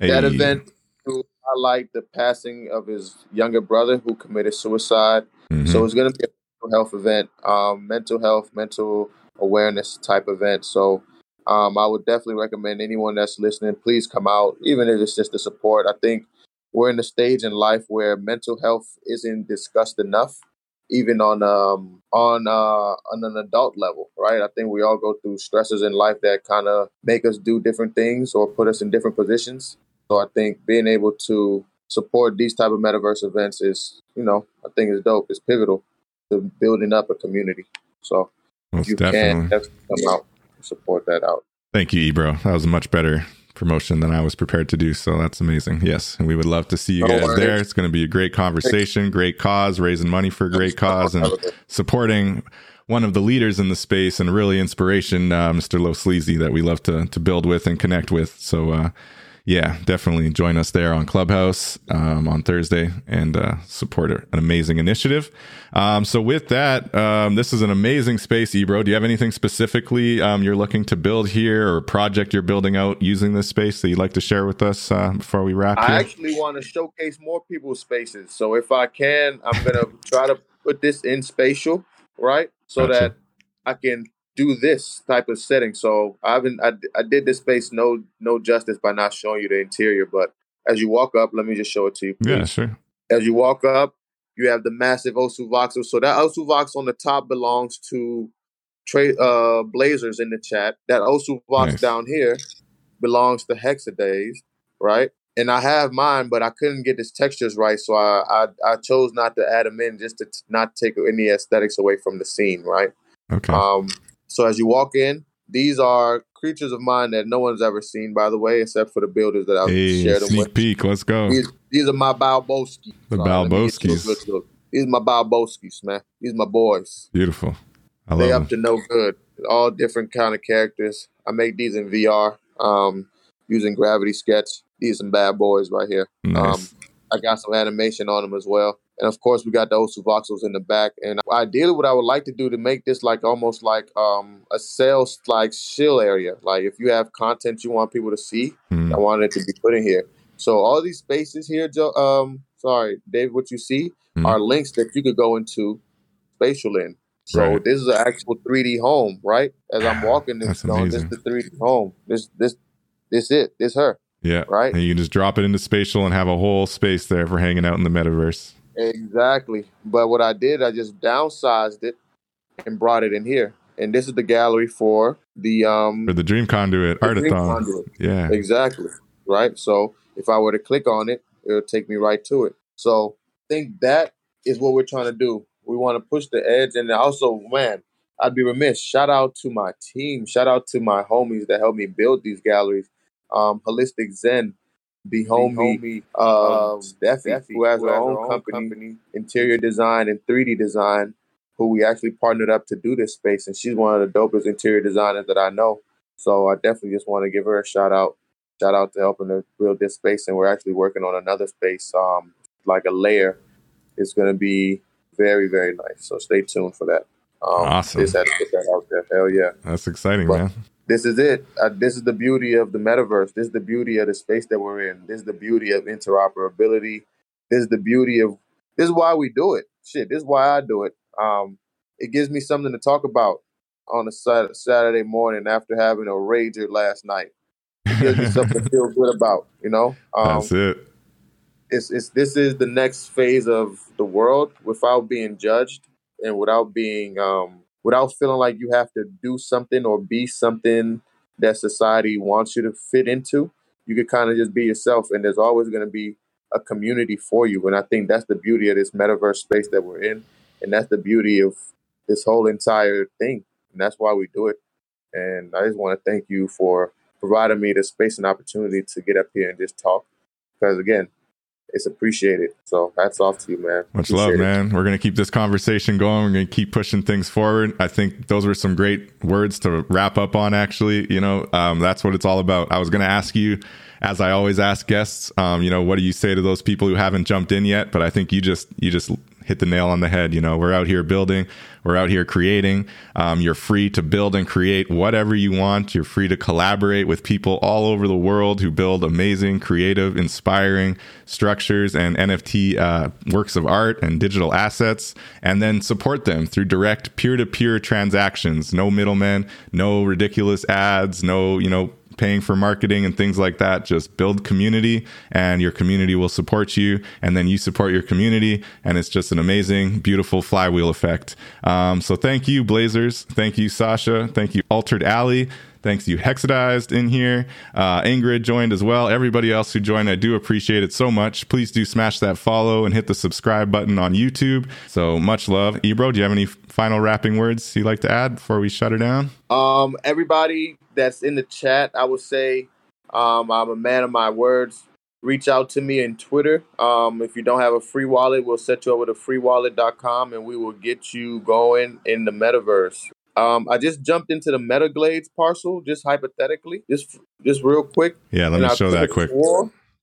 That event, event highlight the passing of his younger brother who committed suicide. Mm-hmm. So it's going to be a mental health event, um, mental health, mental awareness type event. So um, I would definitely recommend anyone that's listening, please come out, even if it's just the support. I think we're in a stage in life where mental health isn't discussed enough, even on um, on uh, on an adult level, right? I think we all go through stresses in life that kind of make us do different things or put us in different positions. So I think being able to support these type of metaverse events is, you know, I think is dope. It's pivotal to building up a community. So Most you definitely. can come out and support that out. Thank you, Ibro. That was a much better promotion than I was prepared to do. So that's amazing. Yes. And we would love to see you guys there. It's going to be a great conversation, great cause, raising money for a great cause and supporting one of the leaders in the space and really inspiration, uh, Mr. Low Sleazy, that we love to, to build with and connect with. So, uh, yeah, definitely join us there on Clubhouse um, on Thursday and uh, support an amazing initiative. Um, so, with that, um, this is an amazing space, Ibro. Do you have anything specifically um, you're looking to build here or project you're building out using this space that you'd like to share with us uh, before we wrap? I here? actually want to showcase more people's spaces. So, if I can, I'm going to try to put this in spatial, right? So gotcha. that I can do this type of setting. So I haven't I, I did this space no no justice by not showing you the interior, but as you walk up, let me just show it to you. Please. Yeah, sure. As you walk up, you have the massive Osu Voxel. So that Osu Vox on the top belongs to Trey uh, Blazers in the chat. That Osu Vox nice. down here belongs to Hexadays, right? And I have mine, but I couldn't get his textures right, so I I, I chose not to add them in just to t- not take any aesthetics away from the scene, right? Okay. Um. So as you walk in, these are creatures of mine that no one's ever seen, by the way, except for the builders that I've hey, shared them sneak with. peek, let's go. These, these are my Balboskis. The Balboskis. These are my Balboskis, man. These are my boys. Beautiful. I love it. they up them. to no good. All different kind of characters. I make these in VR um, using Gravity Sketch. These are some bad boys right here. Nice. Um, I got some animation on them as well. And of course, we got the Osu Voxels in the back. And ideally, what I would like to do to make this like almost like um, a sales like shill area. Like if you have content you want people to see, mm. I want it to be put in here. So all these spaces here, Joe. Um, sorry, Dave. What you see mm. are links that you could go into spatial in. So right. this is an actual 3D home, right? As I'm walking this, this is the 3D home. This this this it. This her. Yeah. Right. And you can just drop it into spatial and have a whole space there for hanging out in the metaverse. Exactly. But what I did, I just downsized it and brought it in here. And this is the gallery for the um for the Dream Conduit the Artathon. Dream Conduit. Yeah. Exactly. Right. So if I were to click on it, it'll take me right to it. So I think that is what we're trying to do. We want to push the edge and also, man, I'd be remiss. Shout out to my team. Shout out to my homies that helped me build these galleries. Um, Holistic Zen, the homie, the homie um, Steffi, Steffi, who has who her own, own company, company, interior design and 3D design, who we actually partnered up to do this space. And she's one of the dopest interior designers that I know. So I definitely just want to give her a shout out. Shout out to helping to build this space. And we're actually working on another space, um, like a layer. It's going to be very, very nice. So stay tuned for that. Um, awesome. Just had to put that out there. Hell yeah. That's exciting, but, man this is it. Uh, this is the beauty of the metaverse. This is the beauty of the space that we're in. This is the beauty of interoperability. This is the beauty of. This is why we do it. Shit. This is why I do it. Um, it gives me something to talk about on a Saturday morning after having a rager last night. It gives me something to feel good about. You know. Um, That's it. It's it's this is the next phase of the world without being judged and without being um without feeling like you have to do something or be something that society wants you to fit into. You could kind of just be yourself, and there's always going to be a community for you. And I think that's the beauty of this metaverse space that we're in, and that's the beauty of this whole entire thing. And that's why we do it. And I just want to thank you for providing me the space and opportunity to get up here and just talk. Because again, it's appreciated. So hats off to you, man. Much Appreciate love, it. man. We're gonna keep this conversation going. We're gonna keep pushing things forward. I think those were some great words to wrap up on. Actually, you know, um, that's what it's all about. I was gonna ask you, as I always ask guests, um, you know, what do you say to those people who haven't jumped in yet? But I think you just you just hit the nail on the head. You know, we're out here building, we're out here creating. Um, you're free to build and create whatever you want. You're free to collaborate with people all over the world who build amazing, creative, inspiring structures and NFT uh, works of art and digital assets, and then support them through direct peer to peer transactions. No middlemen, no ridiculous ads, no, you know, paying for marketing and things like that. Just build community and your community will support you. And then you support your community. And it's just an amazing, beautiful flywheel effect. Um, so thank you, Blazers. Thank you, Sasha. Thank you, Altered Alley. Thanks you, Hexadized, in here. Uh, Ingrid joined as well. Everybody else who joined, I do appreciate it so much. Please do smash that follow and hit the subscribe button on YouTube. So much love. Ibro, do you have any final wrapping words you'd like to add before we shut her down? Um, everybody that's in the chat, I would say um, I'm a man of my words. Reach out to me in Twitter. Um, if you don't have a free wallet, we'll set you up over to freewallet.com and we will get you going in the metaverse. Um, I just jumped into the Metaglades parcel, just hypothetically, just just real quick. Yeah, let me show that quick.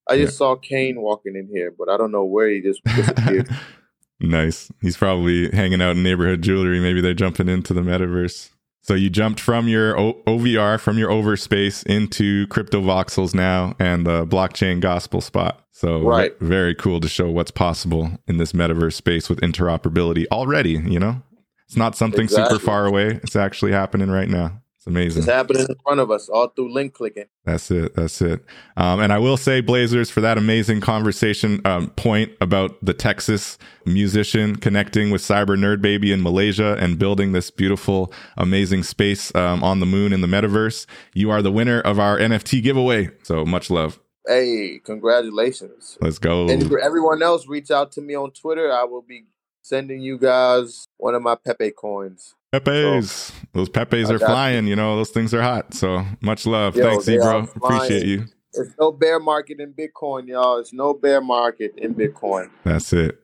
I just yeah. saw Kane walking in here, but I don't know where he just disappeared. nice. He's probably hanging out in neighborhood jewelry. Maybe they're jumping into the metaverse. So you jumped from your o- OVR, from your overspace into Cryptovoxels now and the blockchain gospel spot. So right. very cool to show what's possible in this metaverse space with interoperability already, you know? It's not something exactly. super far away. It's actually happening right now. It's amazing. It's happening in front of us, all through link clicking. That's it. That's it. Um, and I will say, Blazers, for that amazing conversation um, point about the Texas musician connecting with Cyber Nerd Baby in Malaysia and building this beautiful, amazing space um, on the moon in the metaverse. You are the winner of our NFT giveaway. So much love. Hey, congratulations. Let's go. And for everyone else, reach out to me on Twitter. I will be sending you guys one of my Pepe coins. Pepes. So, those Pepes are flying, you. you. know, those things are hot. So much love. Yo, Thanks, bro. Appreciate you. It's no bear market in Bitcoin, y'all. It's no bear market in Bitcoin. That's it.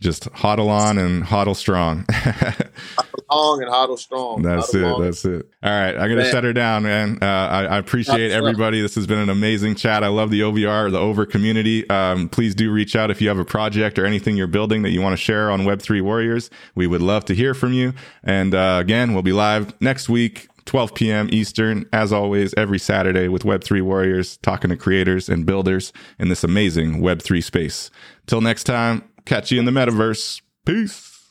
Just hodl on and hodl strong. long and hodl strong. That's hodl it. That's it. All right. I'm going to shut her down, man. Uh, I, I, appreciate everybody. This has been an amazing chat. I love the OVR, the over community. Um, please do reach out if you have a project or anything you're building that you want to share on Web3 Warriors. We would love to hear from you. And uh, again, we'll be live next week. 12 p.m. Eastern, as always, every Saturday with Web3 Warriors, talking to creators and builders in this amazing Web3 space. Till next time, Catch you in the metaverse. Peace.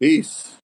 Peace.